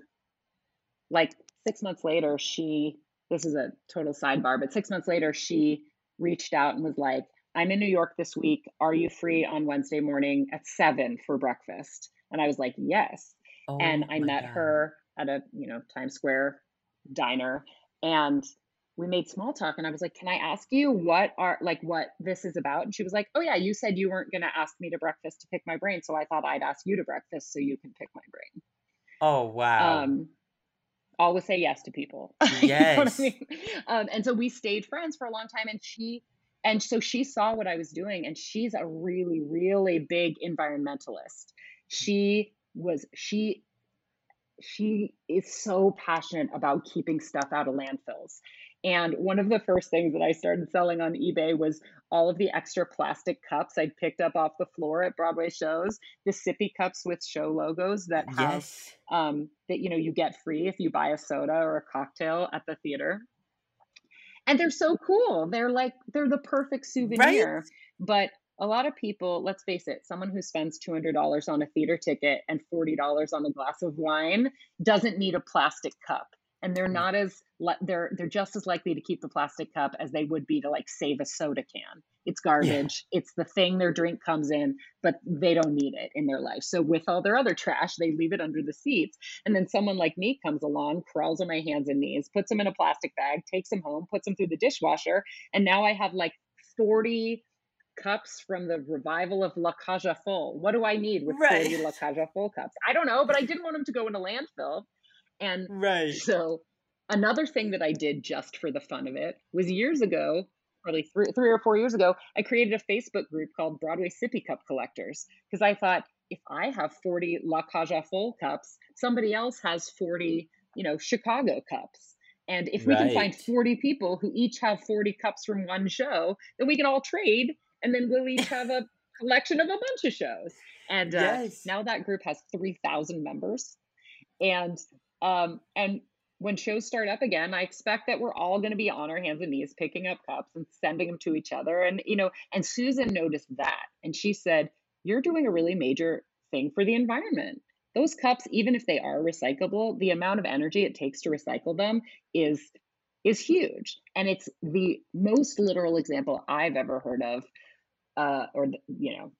like six months later, she this is a total sidebar, but six months later, she reached out and was like, I'm in New York this week. Are you free on Wednesday morning at seven for breakfast? And I was like, yes. Oh and I met God. her at a, you know, Times Square diner and we made small talk and I was like, "Can I ask you what are like what this is about?" And she was like, "Oh yeah, you said you weren't going to ask me to breakfast to pick my brain, so I thought I'd ask you to breakfast so you can pick my brain." Oh wow! Um, always say yes to people. You know I Yes. mean? Um, and so we stayed friends for a long time. And she, and so she saw what I was doing, and she's a really, really big environmentalist. She was she she is so passionate about keeping stuff out of landfills. And one of the first things that I started selling on eBay was all of the extra plastic cups I'd picked up off the floor at Broadway shows, the sippy cups with show logos that have yes. um, that you know you get free if you buy a soda or a cocktail at the theater. And they're so cool. They're like they're the perfect souvenir. But a lot of people, let's face it, someone who spends $200 on a theater ticket and $40 on a glass of wine doesn't need a plastic cup. And they're mm. not as they're they're just as likely to keep the plastic cup as they would be to like save a soda can. It's garbage. It's the thing their drink comes in, but they don't need it in their life. So with all their other trash, they leave it under the seats. And then someone like me comes along, crawls on my hands and knees, puts them in a plastic bag, takes them home, puts them through the dishwasher, and now I have like 40 cups from the revival of La Cage aux Folles. What do I need with 40 Right. La Cage aux Folles cups? I don't know, but I didn't want them to go in a landfill. And Right. so another thing that I did just for the fun of it was years ago, probably three, three or four years ago, I created a Facebook group called Broadway Sippy Cup Collectors because I thought if I have 40 La Cage aux Folles cups, somebody else has 40, you know, Chicago cups. And if we can find 40 people who each have 40 cups from one show, then we can all trade and then we'll each have a collection of a bunch of shows. And uh, Yes. now that group has 3,000 members. And um, and when shows start up again, I expect that we're all going to be on our hands and knees picking up cups and sending them to each other. And you know, and Susan noticed that, and she said, "You're doing a really major thing for the environment. Those cups, even if they are recyclable, the amount of energy it takes to recycle them is is huge, and it's the most literal example I've ever heard of, uh, or you know,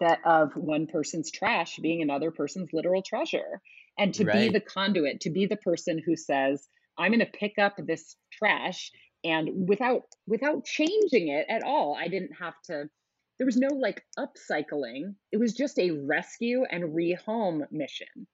that of one person's trash being another person's literal treasure. And to be the conduit to be the person who says i'm going to pick up this trash and without without changing it at all i didn't have to there was no like upcycling. It was just a rescue and rehome mission.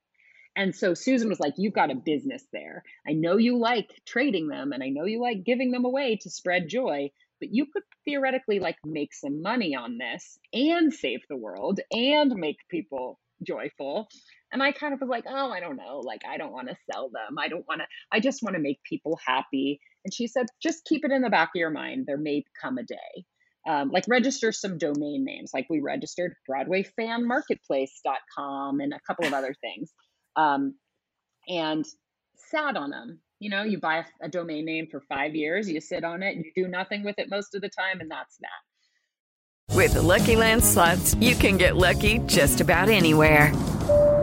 And so Susan was like, You've got a business there. I know you like trading them and I know you like giving them away to spread joy, but you could theoretically like make some money on this and save the world and make people joyful. And I kind of was like, Oh, I don't know. Like, I don't want to sell them. I don't want to, I just want to make people happy. And she said, Just keep it in the back of your mind. There may come a day. Um, like register some domain names. Like we registered BroadwayFanMarketplace.com and a couple of other things um, and sat on them. You know, you buy a, a domain name for five years, you sit on it, you do nothing with it most of the time, and that's that. With the Lucky Land slots, you can get lucky just about anywhere.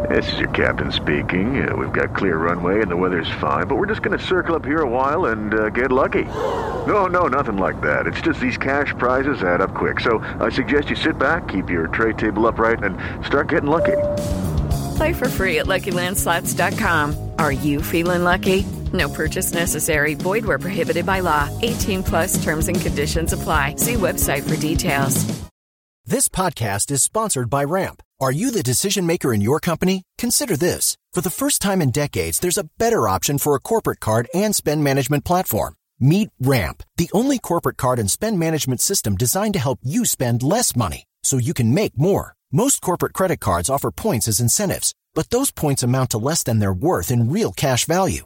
This is your captain speaking. Uh, we've got clear runway and the weather's fine, but we're just going to circle up here a while and uh, get lucky. No, no, nothing like that. It's just these cash prizes add up quick. So I suggest you sit back, keep your tray table upright, and start getting lucky. Play for free at LuckyLandSlots.com. Are you feeling lucky? No purchase necessary. Void where prohibited by law. 18 plus terms and conditions apply. See website for details. This podcast is sponsored by Ramp. Are you the decision maker in your company? Consider this. For the first time in decades, there's a better option for a corporate card and spend management platform. Meet Ramp, the only corporate card and spend management system designed to help you spend less money so you can make more. Most corporate credit cards offer points as incentives, but those points amount to less than their worth in real cash value.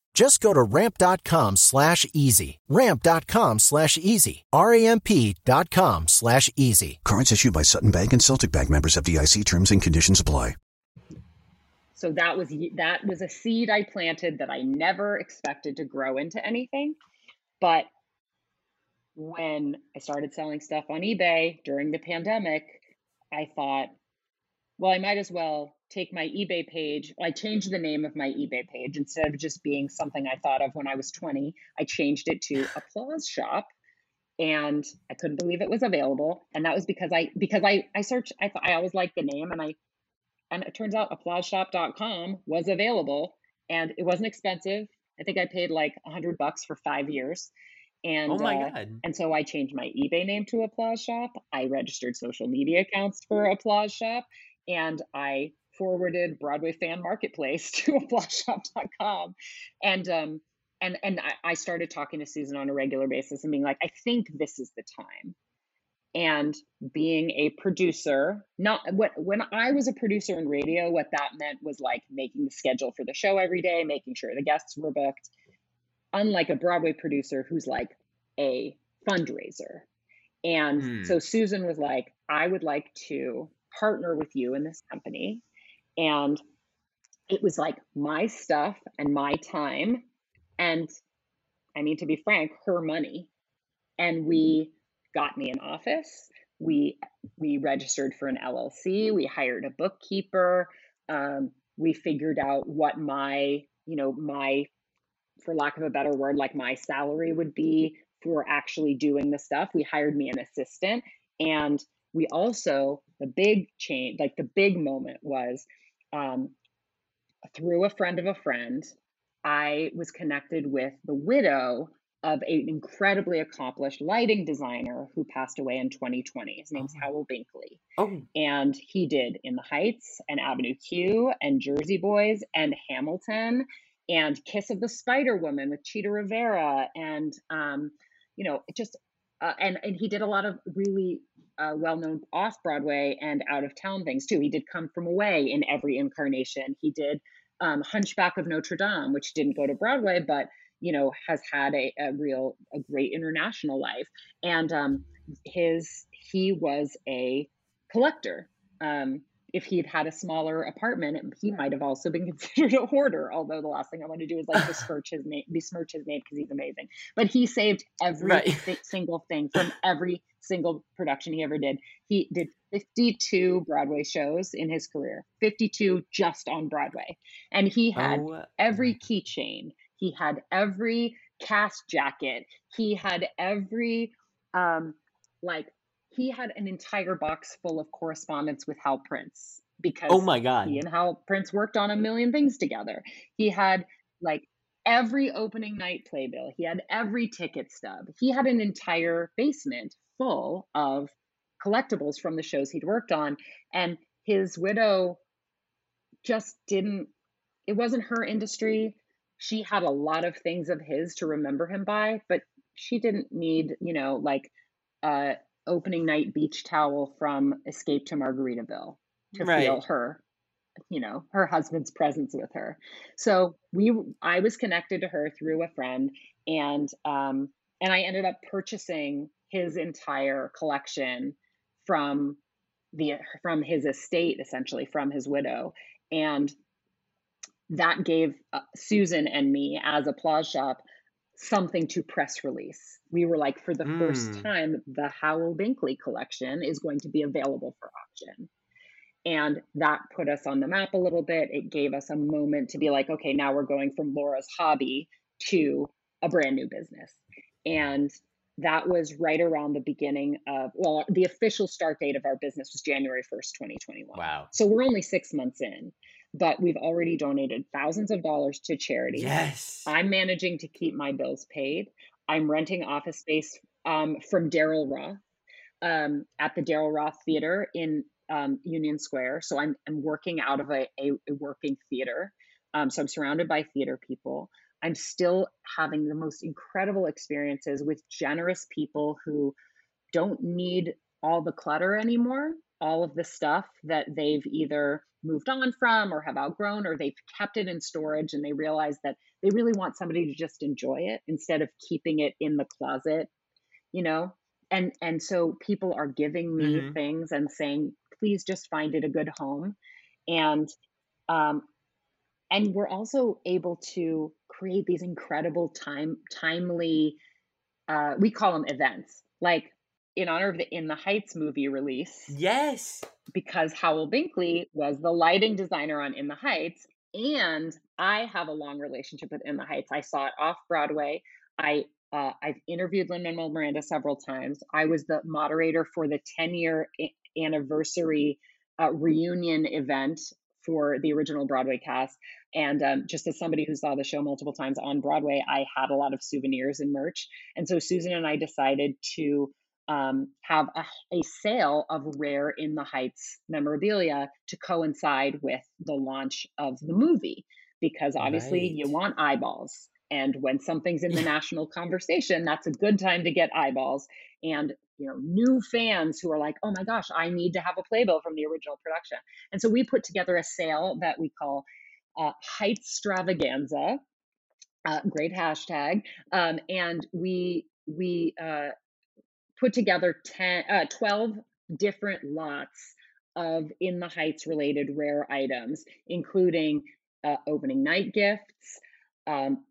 Just go to ramp.com slash easy. Ramp.com slash easy. R-A-M-P.com slash easy. Cards issued by Sutton Bank and Celtic Bank members FDIC terms and conditions apply. So that was that was a seed I planted that I never expected to grow into anything. But when I started selling stuff on eBay during the pandemic, I thought, well, I might as well take my eBay page. I changed the name of my eBay page instead of just being something I thought of when I was 20. I changed it to Applause Shop and I couldn't believe it was available. And that was because I because I I searched I thought I always liked the name and I and it turns out applaushop.com was available and it wasn't expensive. I think I paid like a hundred bucks for five years. And oh my uh, god. and so I changed my eBay name to Applause Shop. I registered social media accounts for Applause Shop and I forwarded Broadway Fan Marketplace to applaushop.com. And um and and I, I started talking to Susan on a regular basis and being like, I think this is the time. And being a producer, not what when I was a producer in radio, what that meant was like making the schedule for the show every day, making sure the guests were booked. Unlike a Broadway producer who's like a fundraiser. And Hmm. so Susan was like, I would like to partner with you in this company. And it was like my stuff and my time. And I mean, to be frank, her money. And we got me an office. We we registered for an LLC. We hired a bookkeeper. Um, we figured out what my, you know, my, for lack of a better word, like my salary would be for actually doing the stuff. We hired me an assistant. And we also, the big change, like the big moment was um, through a friend of a friend, I was connected with the widow of an incredibly accomplished lighting designer who passed away in 2020. His name's Howell Binkley. Oh, And he did In the Heights and Avenue Q and Jersey Boys and Hamilton and Kiss of the Spider Woman with Chita Rivera and um, you know, it just uh, and and he did a lot of really uh, well-known off-Broadway and out-of-town things too. He did Come From Away in every incarnation. He did um, Hunchback of Notre Dame, which didn't go to Broadway, but you know has had a, a real a great international life. And um, his he was a collector. Um, if he had had a smaller apartment, he might have also been considered a hoarder. Although the last thing I want to do is like besmirch his name, besmirch his name because he's amazing. But he saved every Right. thi- single thing from every single production he ever did. He did 52 Broadway shows in his career, 52 just on Broadway, and he had Oh, every keychain. He had every cast jacket. He had every um like he had an entire box full of correspondence with Hal Prince because oh my god. he and Hal Prince worked on a million things together. He had like every opening night playbill. He had every ticket stub. He had an entire basement full of collectibles from the shows he'd worked on. And his widow just didn't, it wasn't her industry. She had a lot of things of his to remember him by, but she didn't need, you know, like uh opening night beach towel from Escape to Margaritaville to Right. feel her you know her husband's presence with her so we i was connected to her through a friend and um and i ended up purchasing his entire collection from the from his estate essentially from his widow and that gave uh, susan and me as applause shop something to press release. We were like, for the mm. first time, the Howell Binkley collection is going to be available for auction. And that put us on the map a little bit. It gave us a moment to be like, okay, now we're going from Laura's hobby to a brand new business. And that was right around the beginning of, well, the official start date of our business was January 1st, 2021. Wow. So we're only six months in, but we've already donated thousands of dollars to charity. Yes. I'm managing to keep my bills paid. I'm renting office space um, from Daryl Roth um, at the Daryl Roth Theater in um, Union Square. So I'm, I'm working out of a, a, a working theater. Um, so I'm surrounded by theater people. I'm still having the most incredible experiences with generous people who don't need all the clutter anymore, all of the stuff that they've either moved on from or have outgrown or they've kept it in storage and they realize that they really want somebody to just enjoy it instead of keeping it in the closet, you know? And and so people are giving me mm-hmm. things and saying, please just find it a good home. And um, and we're also able to create these incredible time timely uh, we call them events like in honor of the in the heights movie release yes because howell binkley was the lighting designer on in the heights and i have a long relationship with in the heights i saw it off broadway i uh, I've interviewed Lin Manuel Miranda several times. I was the moderator for the 10 year anniversary uh, reunion event for the original Broadway cast. And um, just as somebody who saw the show multiple times on Broadway, I had a lot of souvenirs and merch. And so Susan and I decided to um, have a, a, sale of rare in the Heights memorabilia to coincide with the launch of the movie, because obviously right. you want eyeballs. And when something's in the national conversation, that's a good time to get eyeballs. And you know new fans who are like oh my gosh i need to have a playbill from the original production. And so we put together a sale that we call uh, heights extravaganza uh, great hashtag um, and we we uh, put together 10 uh, 12 different lots of in the heights related rare items including uh, opening night gifts um,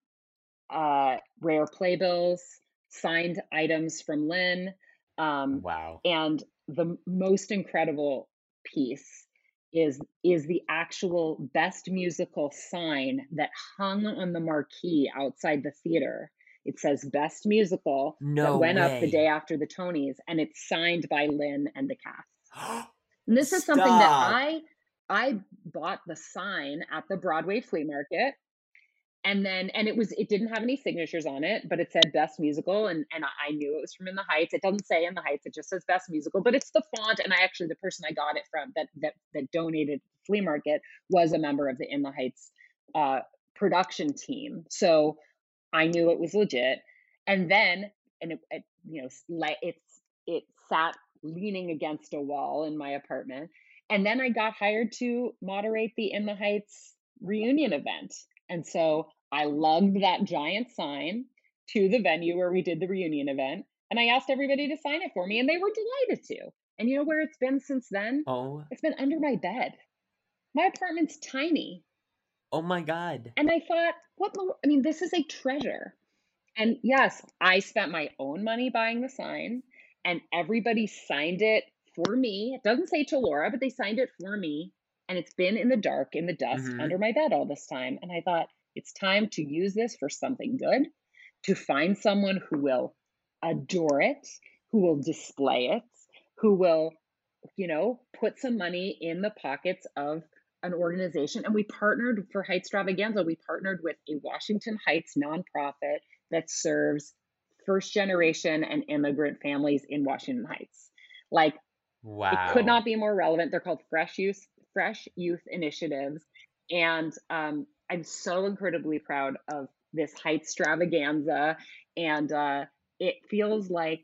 uh, rare playbills signed items from lin um, wow. And the most incredible piece is is the actual best musical sign that hung on the marquee outside the theater. It says best musical no that went way. up the day after the Tonys, and it's signed by Lin and the cast. and this is something that I I bought the sign at the Broadway flea market and then and it was it didn't have any signatures on it but it said best musical and and i knew it was from in the heights. It doesn't say in the heights it just says best musical but it's the font and i actually the person i got it from that that that donated flea market was a member of the in the heights uh, production team. So i knew it was legit. And then and it, it you know like it's it sat leaning against a wall in my apartment. And then i got hired to moderate the in the heights reunion event and so I lugged that giant sign to the venue where we did the reunion event. And I asked everybody to sign it for me, and they were delighted to. And you know where it's been since then? Oh. It's been under my bed. My apartment's tiny. Oh my God. And I thought, what? I mean, this is a treasure. And yes, I spent my own money buying the sign, and everybody signed it for me. It doesn't say to Laura, but they signed it for me and it's been in the dark, in the dust, mm-hmm. under my bed all this time. And I thought, it's time to use this for something good, to find someone who will adore it, who will display it, who will, you know, put some money in the pockets of an organization. And we partnered for Heights Extravaganza, we partnered with a Washington Heights nonprofit that serves first generation and immigrant families in Washington Heights. Like, wow. it could not be more relevant. They're called Fresh Youth fresh youth initiatives. And um, I'm so incredibly proud of this Heights extravaganza. And uh, it feels like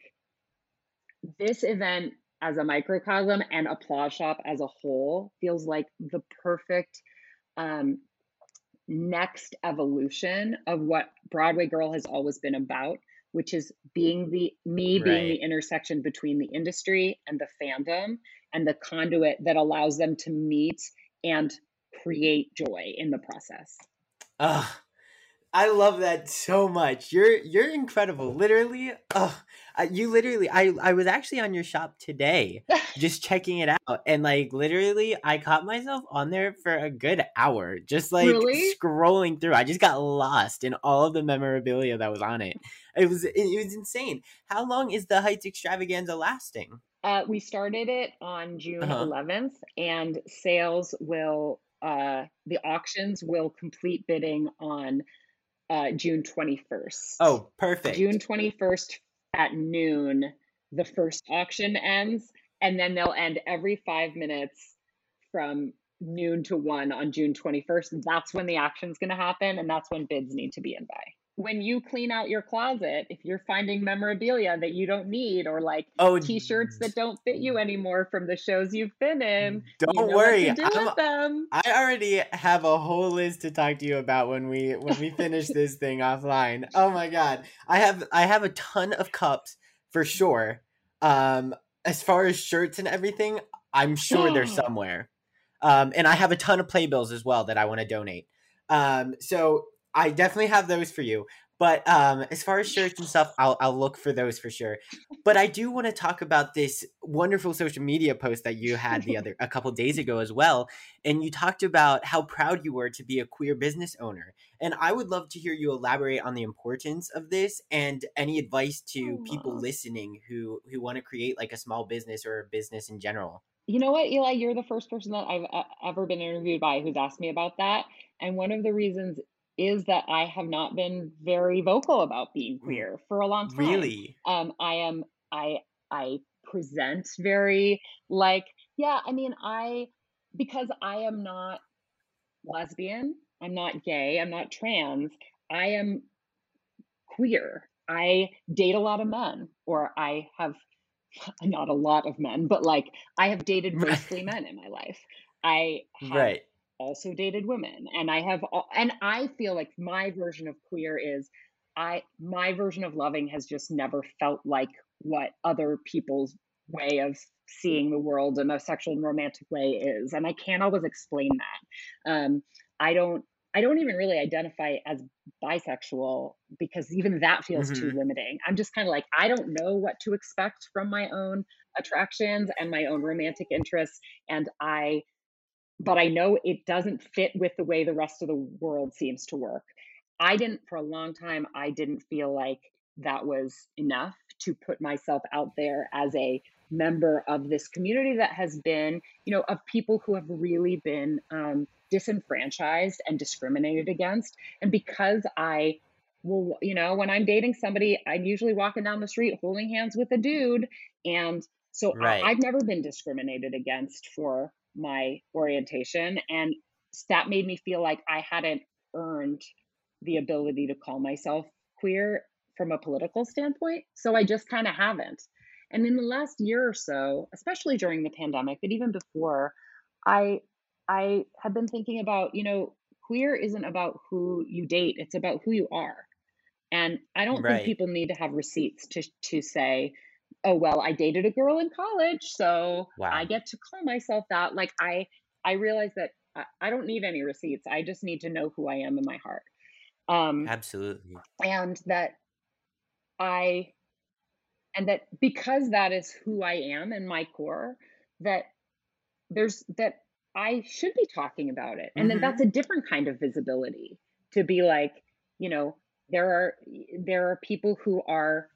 this event as a microcosm and Applause Shop as a whole feels like the perfect um, next evolution of what Broadway Girl has always been about, which is being the me right. being the intersection between the industry and the fandom and the conduit that allows them to meet and create joy in the process. I love that so much. You're you're incredible. Literally, oh, you literally. I I was actually on your shop today, just checking it out, and like literally, I caught myself on there for a good hour, just like Really? scrolling through. I just got lost in all of the memorabilia that was on it. It was it, was insane. How long is the Heights Extravaganza lasting? Uh, we started it on June Uh-huh. 11th, and sales will, uh, the auctions will complete bidding on uh, June 21st. Oh, perfect. June 21st at noon, the first auction ends, and then they'll end every five minutes from noon to one on June 21st. That's when the action's going to happen, and that's when bids need to be in by. When you clean out your closet, if you're finding memorabilia that you don't need or like Oh, t-shirts that don't fit you anymore from the shows you've been in, Don't know worry, do with them. I already have a whole list to talk to you about when we when we finish this thing offline. Oh my god. I have I have a ton of cups for sure. Um as far as shirts and everything, I'm sure they're somewhere. Um and I have a ton of playbills as well that I want to donate. Um so I definitely have those for you. But um, as far as shirts and stuff, I'll I'll look for those for sure. But I do want to talk about this wonderful social media post that you had the other a couple days ago as well, and you talked about how proud you were to be a queer business owner. And I would love to hear you elaborate on the importance of this and any advice to people listening who who want to create like a small business or a business in general. You know what, Eli? You're the first person that I've uh, ever been interviewed by who's asked me about that. And one of the reasons is that I have not been very vocal about being queer for a long time. Really? Um, I am. I I present very like yeah. I mean, I because I am not lesbian. I'm not gay. I'm not trans. I am queer. I date a lot of men, or I have not a lot of men, but like I have dated mostly men in my life. I have Right. Also dated women, and I have, al- and I feel like my version of queer is I my version of loving has just never felt like what other people's way of seeing the world in a sexual and romantic way is, and I can't always explain that. Um, I don't. I don't even really identify as bisexual because even that feels too Mhm. limiting. I'm just kind of like, I don't know what to expect from my own attractions and my own romantic interests. And I, but I know it doesn't fit with the way the rest of the world seems to work. I didn't, for a long time, I didn't feel like that was enough to put myself out there as a member of this community that has been, you know, of people who have really been um, disenfranchised and discriminated against. And because I, well, you know, when I'm dating somebody, I'm usually walking down the street holding hands with a dude. And so I- Right. I've never been discriminated against for my orientation. And that made me feel like I hadn't earned the ability to call myself queer from a political standpoint. So I just kind of haven't. And in the last year or so, especially during the pandemic, but even before, I I have been thinking about, you know, queer isn't about who you date, it's about who you are. And I don't Right. think people need to have receipts to to say, "Oh, well, I dated a girl in college, so Wow. I get to call myself that." Like I I realize that I, I don't need any receipts. I just need to know who I am in my heart. Um Absolutely. and that I and that because that is who I am in my core that there's that I should be talking about it and then Mhm. that's a different kind of visibility to be like you know there are there are people who are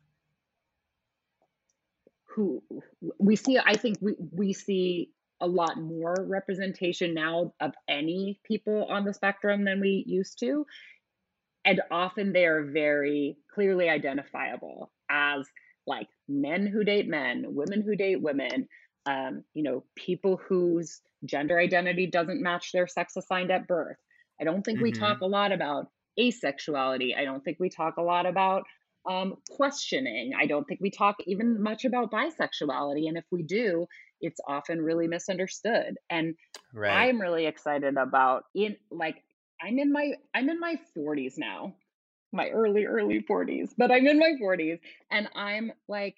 who we see I think we we see a lot more representation now of any people on the spectrum than we used to. And often they are very clearly identifiable as like men who date men women who date women um, you know people whose gender identity doesn't match their sex assigned at birth. I don't think we Mhm. talk a lot about asexuality. I don't think we talk a lot about um, questioning i don't think we talk even much about bisexuality and if we do it's often really misunderstood and Right. I'm really excited about in like I'm in my I'm in my 40s now. My early early 40s, but I'm in my 40s and I'm like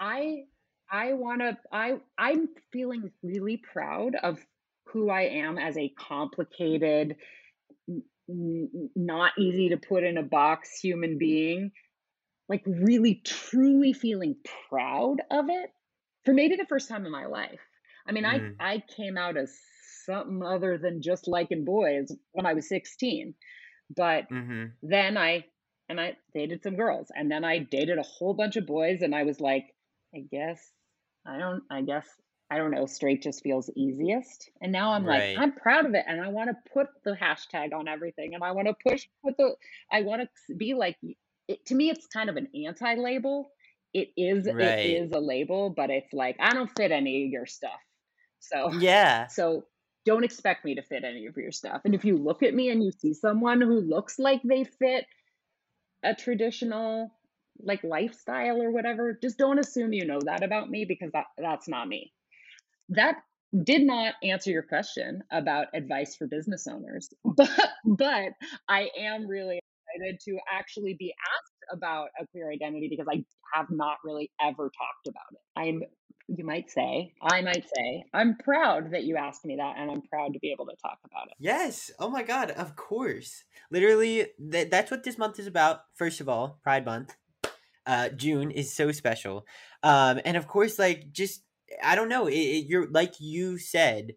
I I want to I I'm feeling really proud of who I am as a complicated n- not easy to put in a box human being, like really truly feeling proud of it for maybe the first time in my life. I mean, Mm. I I came out as something other than just liking boys when I was 16. But Mm-hmm. then I and I dated some girls and then I dated a whole bunch of boys and I was like, I guess I don't I guess I don't know, straight just feels easiest. And now I'm Right. like, I'm proud of it and I want to put the hashtag on everything and I want to push put the I want to be like it, to me it's kind of an anti-label. It is Right. it is a label, but it's like I don't fit any of your stuff. So Yeah. so don't expect me to fit any of your stuff. And if you look at me and you see someone who looks like they fit a traditional like lifestyle or whatever, just don't assume you know that about me because that, that's not me. That did not answer your question about advice for business owners, but but I am really excited to actually be asked about a queer identity because I have not really ever talked about it. I'm you might say, I might say, I'm proud that you asked me that and I'm proud to be able to talk about it. Yes. Oh my god, of course. Literally th- that's what this month is about. First of all, Pride Month. Uh June is so special. Um and of course like just I don't know, it, it, you're like you said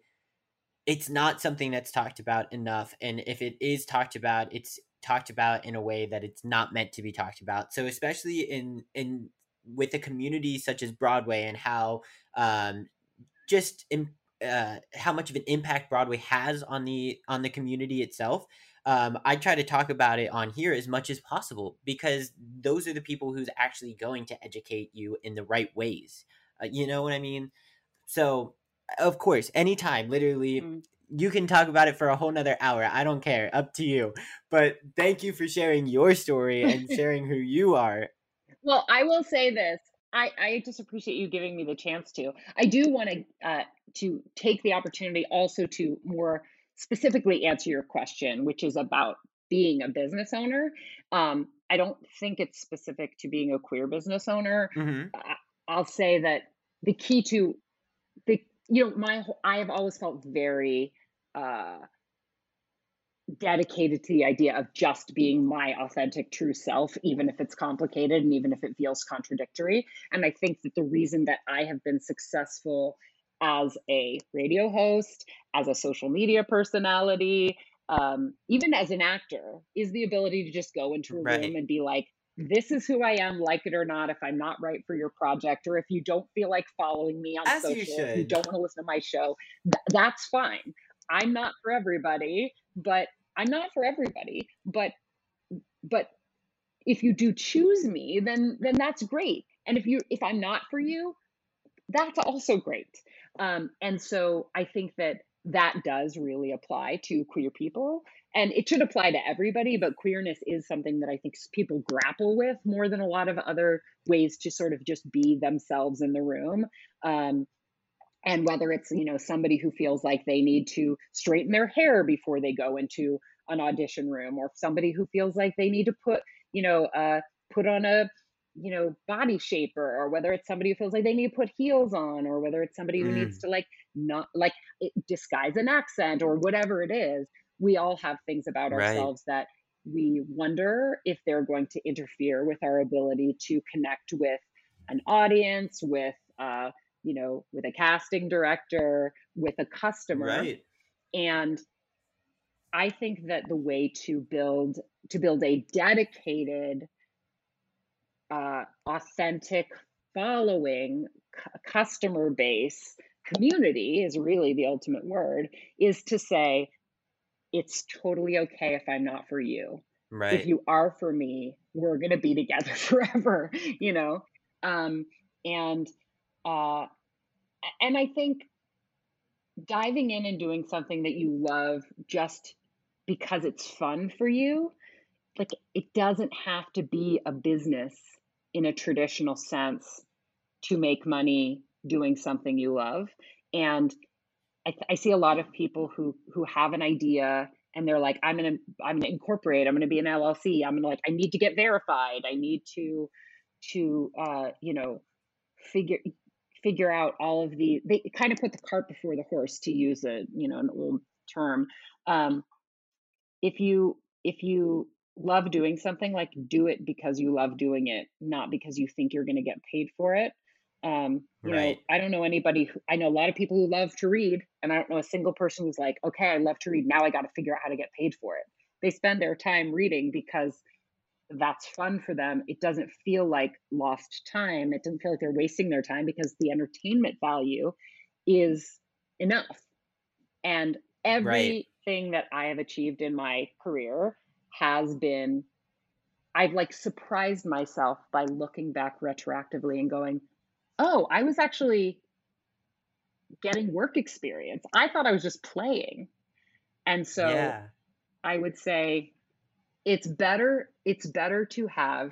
it's not something that's talked about enough and if it is talked about it's talked about in a way that it's not meant to be talked about. So especially in in with a community such as broadway and how um just in, uh, how much of an impact broadway has on the on the community itself um, i try to talk about it on here as much as possible because those are the people who's actually going to educate you in the right ways uh, you know what i mean so of course anytime literally Mm. you can talk about it for a whole nother hour i don't care up to you but thank you for sharing your story and sharing who you are Well, I will say this. I, I just appreciate you giving me the chance to. I do want to uh, to take the opportunity also to more specifically answer your question, which is about being a business owner. Um, I don't think it's specific to being a queer business owner. hmm I, I'll say that the key to the you know my whole- I have always felt very uh, dedicated to the idea of just being my authentic true self even if it's complicated and even if it feels contradictory and i think that the reason that i have been successful as a radio host as a social media personality um, even as an actor is the ability to just go into a Right. room and be like this is who i am like it or not if i'm not right for your project or if you don't feel like following me on As you social if you don't want to listen to my show th- that's fine. I'm not for everybody but i'm not for everybody but but if you do choose me then then that's great. And if you if i'm not for you that's also great. Um, and so i think that that does really apply to queer people. And it should apply to everybody but queerness is something that i think people grapple with more than a lot of other ways to sort of just be themselves in the room. Um, and whether it's you know somebody who feels like they need to straighten their hair before they go into an audition room or somebody who feels like they need to put you know uh, put on a you know body shaper or whether it's somebody who feels like they need to put heels on or whether it's somebody who needs Mm. to like not like disguise an accent or whatever it is we all have things about Right. ourselves that we wonder if they're going to interfere with our ability to connect with an audience with uh you know with a casting director with a customer right and i think that the way to build to build a dedicated uh, authentic following cu- customer base community is really the ultimate word is to say it's totally okay if i'm not for you. If you are for me we're going to be together forever you know? Um and uh and i think diving in and doing something that you love just because it's fun for you like it doesn't have to be a business in a traditional sense to make money doing something you love. And I, I see a lot of people who who have an idea and they're like i'm gonna i'm gonna incorporate i'm gonna be an llc i'm gonna like i need to get verified i need to to uh you know figure figure out all of the they kind of put the cart before the horse to use a you know an old term. Um if you if you love doing something, like do it because you love doing it, not because you think you're going to get paid for it. Um, you right. know, I don't know anybody. Who, I know a lot of people who love to read, and I don't know a single person who's like, okay, I love to read. Now I got to figure out how to get paid for it. They spend their time reading because that's fun for them. It doesn't feel like lost time. It doesn't feel like they're wasting their time because the entertainment value is enough. And everything right. that I have achieved in my career has been I've like surprised myself by looking back retroactively and going, "Oh, I was actually getting work experience. I thought I was just playing." And so yeah. I would say it's better it's better to have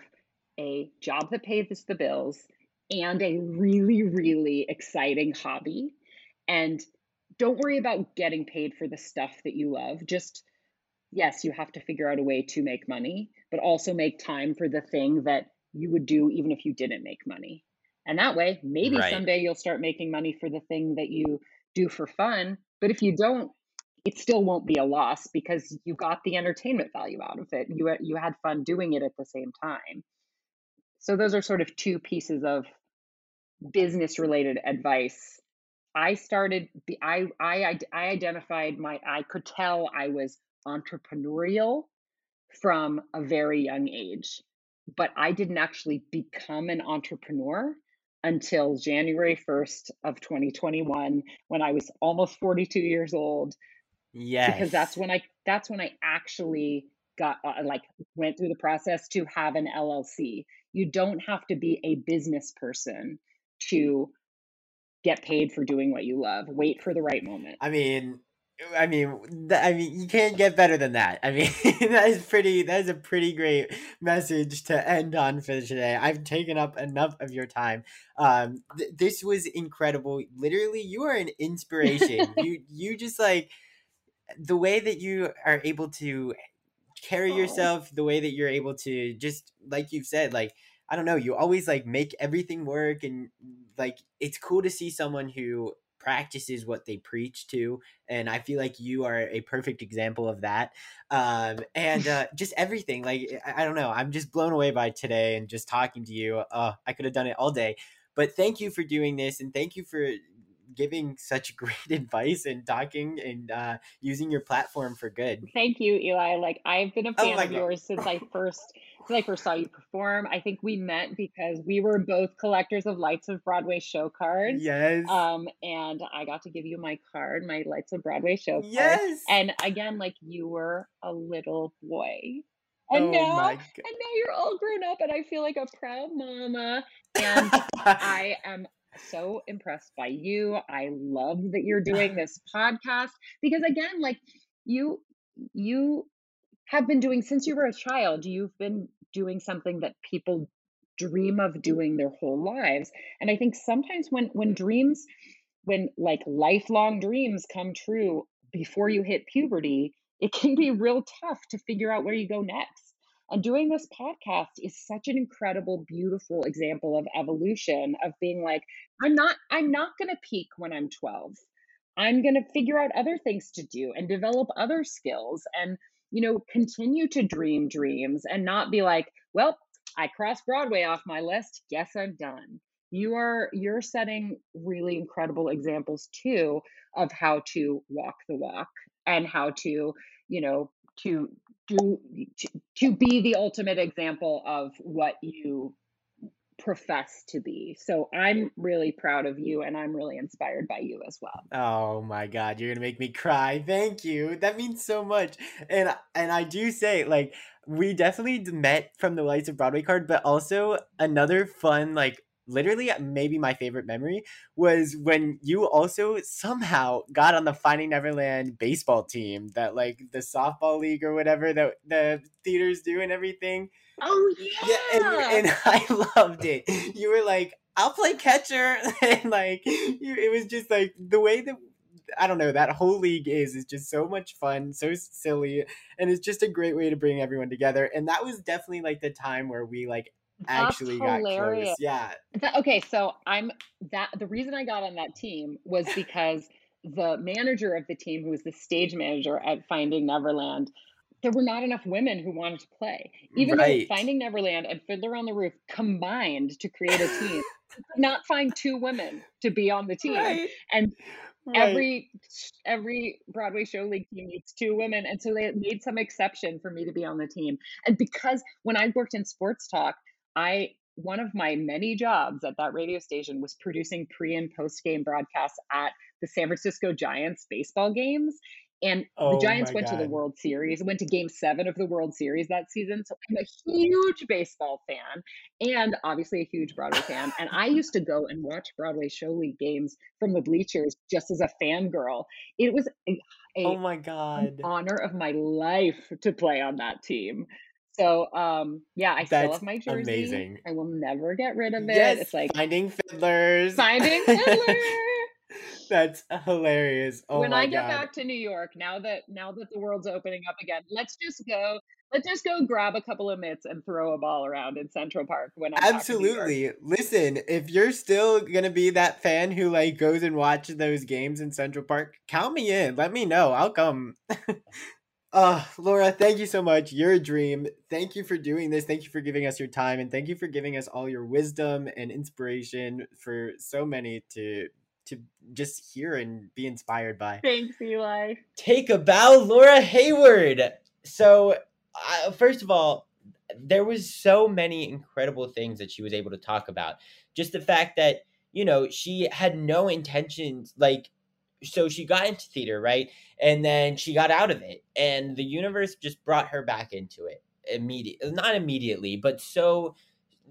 a job that pays the bills and a really really exciting hobby and don't worry about getting paid for the stuff that you love just yes you have to figure out a way to make money but also make time for the thing that you would do even if you didn't make money and that way maybe right. someday you'll start making money for the thing that you do for fun but if you don't it still won't be a loss because you got the entertainment value out of it. You uh, you had fun doing it at the same time. So those are sort of two pieces of business related advice. I started I I I identified my I could tell I was entrepreneurial from a very young age, but I didn't actually become an entrepreneur until January 1st of 2021 when I was almost 42 years old Yes. Because that's when I that's when I actually got uh, like went through the process to have an LLC. You don't have to be a business person to get paid for doing what you love. Wait for the right moment. I mean, I mean, I mean, you can't get better than that. I mean, that is pretty. That is a pretty great message to end on for today. I've taken up enough of your time. Um, th- this was incredible. Literally, you are an inspiration. you, you just like the way that you are able to carry oh. yourself, the way that you're able to just like you've said, like I don't know, you always like make everything work and like it's cool to see someone who practices what they preach to and i feel like you are a perfect example of that um, and uh, just everything like I, I, don't know i'm just blown away by today and just talking to you uh, i could have done it all day but thank you for doing this and thank you for giving such great advice and talking and uh, using your platform for good. Thank you, Eli. Like I've been a oh fan oh of God. yours since I first since I first saw you perform. I think we met because we were both collectors of Lights of Broadway show cards. Yes. Um, and I got to give you my card, my Lights of Broadway show card. Yes. And again, like you were a little boy. And oh now, and now you're all grown up, and I feel like a proud mama. And I am so impressed by you. I love that you're doing this podcast because again, like you you have been doing since you were a child, you've been doing something that people dream of doing their whole lives. And I think sometimes when when dreams when like lifelong dreams come true before you hit puberty, it can be real tough to figure out where you go next. And doing this podcast is such an incredible, beautiful example of evolution of being like, I'm not, I'm not going to peak when I'm 12. I'm going to figure out other things to do and develop other skills and, you know, continue to dream dreams and not be like, well, I crossed Broadway off my list. Guess I'm done. You are you're setting really incredible examples too of how to walk the walk and how to, you know, to do to, to be the ultimate example of what you profess to be. So I'm really proud of you and I'm really inspired by you as well. Oh my god, you're going to make me cry. Thank you. That means so much. And and I do say like we definitely met from the Lights of Broadway card, but also another fun like literally uh, maybe my favorite memory was when you also somehow got on the Finding Neverland baseball team that like the softball league or whatever that the theaters do and everything. Oh yeah, yeah and, and I loved it. You were like, I'll play catcher, and like you, it was just like the way that I don't know that whole league is is just so much fun, so silly, and it's just a great way to bring everyone together. And that was definitely like the time where we like actually got close. Yeah. That, okay, so I'm that the reason I got on that team was because the manager of the team, who was the stage manager at Finding Neverland, there were not enough women who wanted to play. Even Right. though Finding Neverland and Fiddler on the Roof combined to create a team, not find two women to be on the team. Right. And Right. every every Broadway show league team needs two women, and so they made some exception for me to be on the team. And because when I worked in sports talk, I one of my many jobs at that radio station was producing pre and post game broadcasts at the San Francisco Giants baseball games. And Oh the Giants went to the World Series, went to game seven of the World Series that season. So I'm a huge baseball fan and obviously a huge Broadway fan. And I used to go and watch Broadway show league games from the bleachers just as a fangirl. It was a, a Oh my god. honor of my life to play on that team. So um yeah, I still That's have my jersey. amazing. I will never get rid of it. Yes, It's like finding fiddlers. finding Fiddler. That's hilarious. Oh when I get god. back to New York, now that now that the world's opening up again, let's just go. Let's just go grab a couple of mitts and throw a ball around in Central Park when I'm back in New York. Absolutely. Listen, if you're still gonna be that fan who like goes and watches those games in Central Park, count me in. Let me know. I'll come. uh, Laura, thank you so much. You're a dream. Thank you for doing this. Thank you for giving us your time and thank you for giving us all your wisdom and inspiration for so many to to just hear and be inspired by. Thanks, Eli. Take a bow, Laura Hayward. So, uh, first of all, there was so many incredible things that she was able to talk about. Just the fact that you know she had no intentions, like, so she got into theater, right, and then she got out of it, and the universe just brought her back into it immediately, not immediately, but so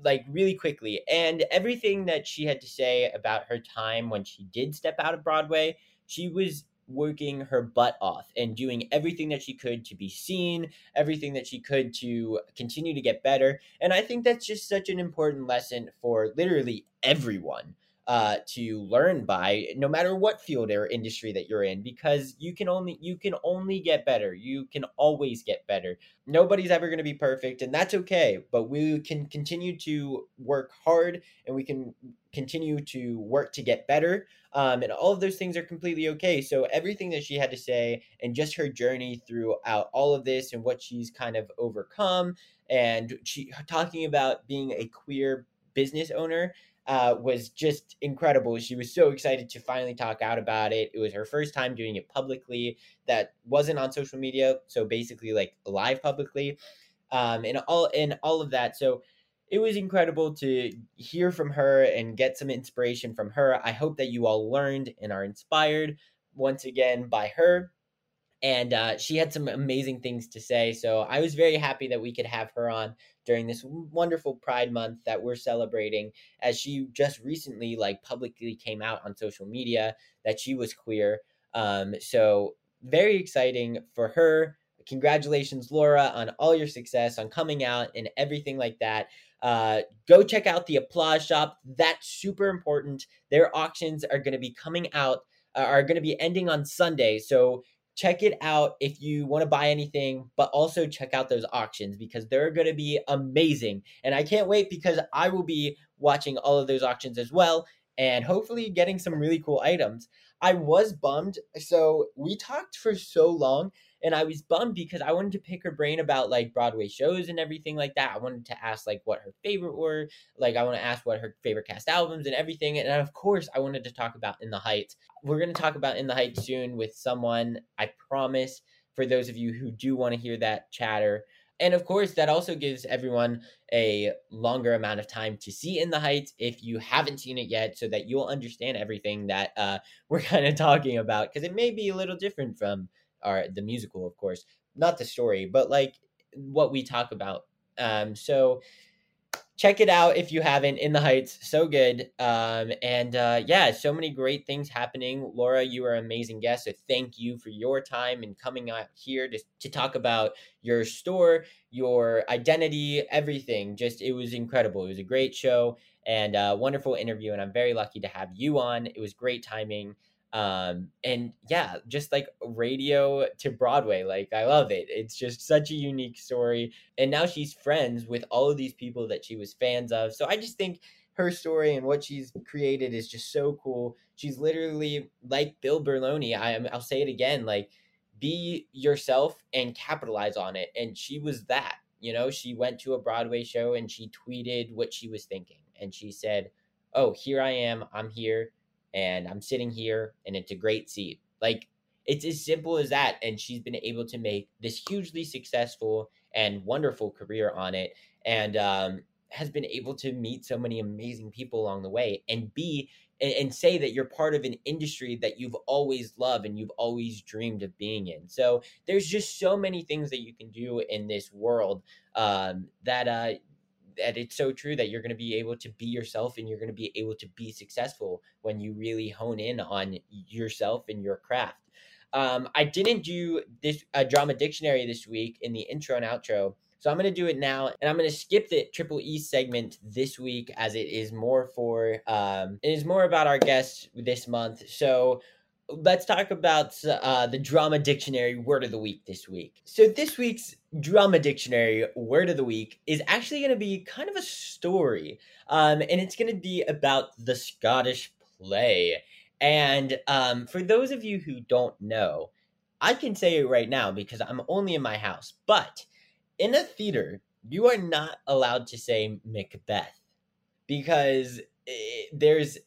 like really quickly and everything that she had to say about her time when she did step out of Broadway she was working her butt off and doing everything that she could to be seen, everything that she could to continue to get better. And I think that's just such an important lesson for literally everyone uh, to learn by, no matter what field or industry that you're in, because you can only you can only get better. You can always get better. Nobody's ever going to be perfect, and that's okay. But we can continue to work hard, and we can continue to work to get better um, and all of those things are completely okay. So everything that she had to say and just her journey throughout all of this and what she's kind of overcome and she talking about being a queer business owner uh, was just incredible. She was so excited to finally talk out about it. It was her first time doing it publicly that wasn't on social media, so basically like live publicly, um, and all and all of that. So it was incredible to hear from her and get some inspiration from her. I hope that you all learned and are inspired once again by her. And uh, she had some amazing things to say. So I was very happy that we could have her on during this wonderful Pride Month that we're celebrating, as she just recently, like, publicly came out on social media that she was queer. Um, so very exciting for her. Congratulations, Laura, on all your success, on coming out and everything like that. Uh, go check out the Applause Shop. That's super important. Their auctions are going to be coming out, uh, are going to be ending on Sunday. So check it out if you want to buy anything, but also check out those auctions because they're going to be amazing. And I can't wait because I will be watching all of those auctions as well and hopefully getting some really cool items. I was bummed. So we talked for so long and I was bummed because I wanted to pick her brain about like Broadway shows and everything like that. I wanted to ask like what her favorite were, like I want to ask what her favorite cast albums and everything. And of course, I wanted to talk about In the Heights. We're going to talk about In the Heights soon with someone, I promise, for those of you who do want to hear that chatter. And of course, that also gives everyone a longer amount of time to see In the Heights if you haven't seen it yet, so that you'll understand everything that uh, we're kind of talking about. Because it may be a little different from our the musical, of course, not the story, but like what we talk about. Um, so check it out if you haven't. In the Heights, so good. Um, and uh, yeah, so many great things happening. Laura, you are an amazing guest. So thank you for your time and coming out here to to talk about your store, your identity, everything. Just it was incredible. It was a great show and a wonderful interview. And I'm very lucky to have you on. It was great timing um and yeah just like radio to broadway like i love it it's just such a unique story and now she's friends with all of these people that she was fans of so i just think her story and what she's created is just so cool she's literally like bill berloni I, am i'll say it again like be yourself and capitalize on it. And she was that. You know, she went to a Broadway show and she tweeted what she was thinking. And she said, Oh, here I am. I'm here and I'm sitting here and it's a great seat. Like, it's as simple as that. And she's been able to make this hugely successful and wonderful career on it. And um, has been able to meet so many amazing people along the way and be and, and, say that you're part of an industry that you've always loved and you've always dreamed of being in. So there's just so many things that you can do in this world um, that uh, that it's so true that you're going to be able to be yourself and you're going to be able to be successful when you really hone in on yourself and your craft. Um, I didn't do this uh, drama dictionary this week in the intro and outro so I'm going to do it now, and I'm going to skip the Triple E segment this week as it is more for um, it is more about our guests this month. So let's talk about uh, the drama dictionary word of the week this week. So this week's drama dictionary word of the week is actually going to be kind of a story, um, and it's going to be about the Scottish play. And um, for those of you who don't know, I can say it right now because I'm only in my house, but in a theater, you are not allowed to say Macbeth because it, there's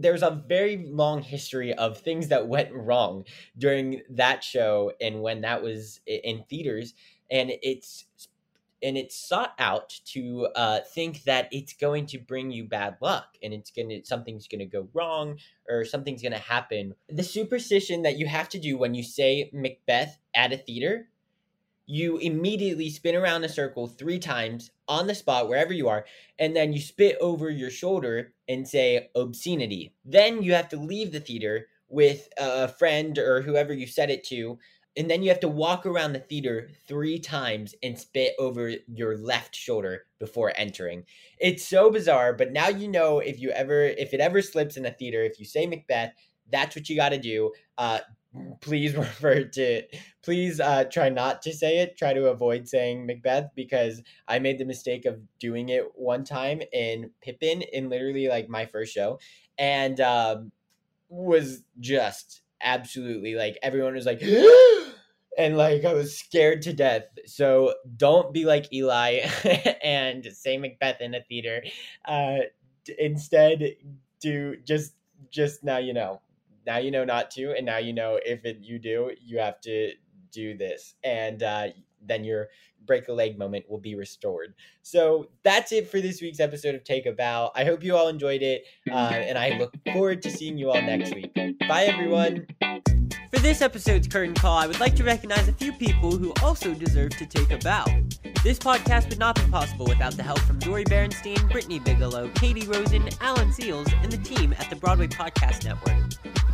there's a very long history of things that went wrong during that show and when that was in theaters and it's and it's sought out to uh, think that it's going to bring you bad luck and it's gonna something's gonna go wrong or something's gonna happen. The superstition that you have to do when you say macbeth at a theater you immediately spin around a circle three times on the spot wherever you are and then you spit over your shoulder and say obscenity. Then you have to leave the theater with a friend or whoever you said it to and then you have to walk around the theater three times and spit over your left shoulder before entering. It's so bizarre but now you know if you ever if it ever slips in a theater if you say macbeth that's what you got to do. Uh, please refer to please uh, try not to say it. Try to avoid saying macbeth because i made the mistake of doing it one time in pippin in literally like my first show and um, was just absolutely like everyone was like and like i was scared to death. So don't be like eli and say macbeth in a theater. Uh, instead do just just now you know now you know not to, and now you know if it, you do, you have to do this, and uh, then your break a leg moment will be restored. So that's it for this week's episode of Take a Bow. I hope you all enjoyed it, uh, and I look forward to seeing you all next week. Bye, everyone. For this episode's curtain call, I would like to recognize a few people who also deserve to take a bow. This podcast would not be possible without the help from Dori Berinstein, Brittany Bigelow, Katie Rosen, Alan Seales, and the team at the Broadway Podcast Network.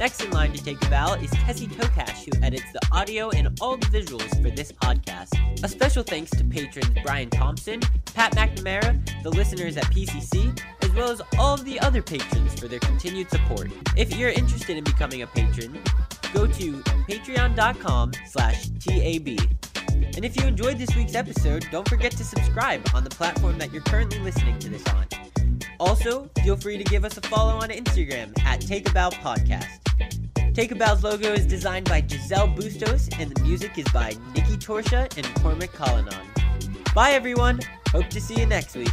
Next in line to take a bow is Tessie Tokash, who edits the audio and all the visuals for this podcast. A special thanks to patrons Brian Thompson, Pat McNamara, the listeners at PCC, well as all of the other patrons for their continued support. If you're interested in becoming a patron, go to patreon.com slash TAB. And if you enjoyed this week's episode, don't forget to subscribe on the platform that you're currently listening to this on. Also, feel free to give us a follow on Instagram at Take a Bow Podcast. Take a Bow's logo is designed by Giselle Bustos, and the music is by Nikki Torsha and Cormac Collinon. Bye, everyone. Hope to see you next week.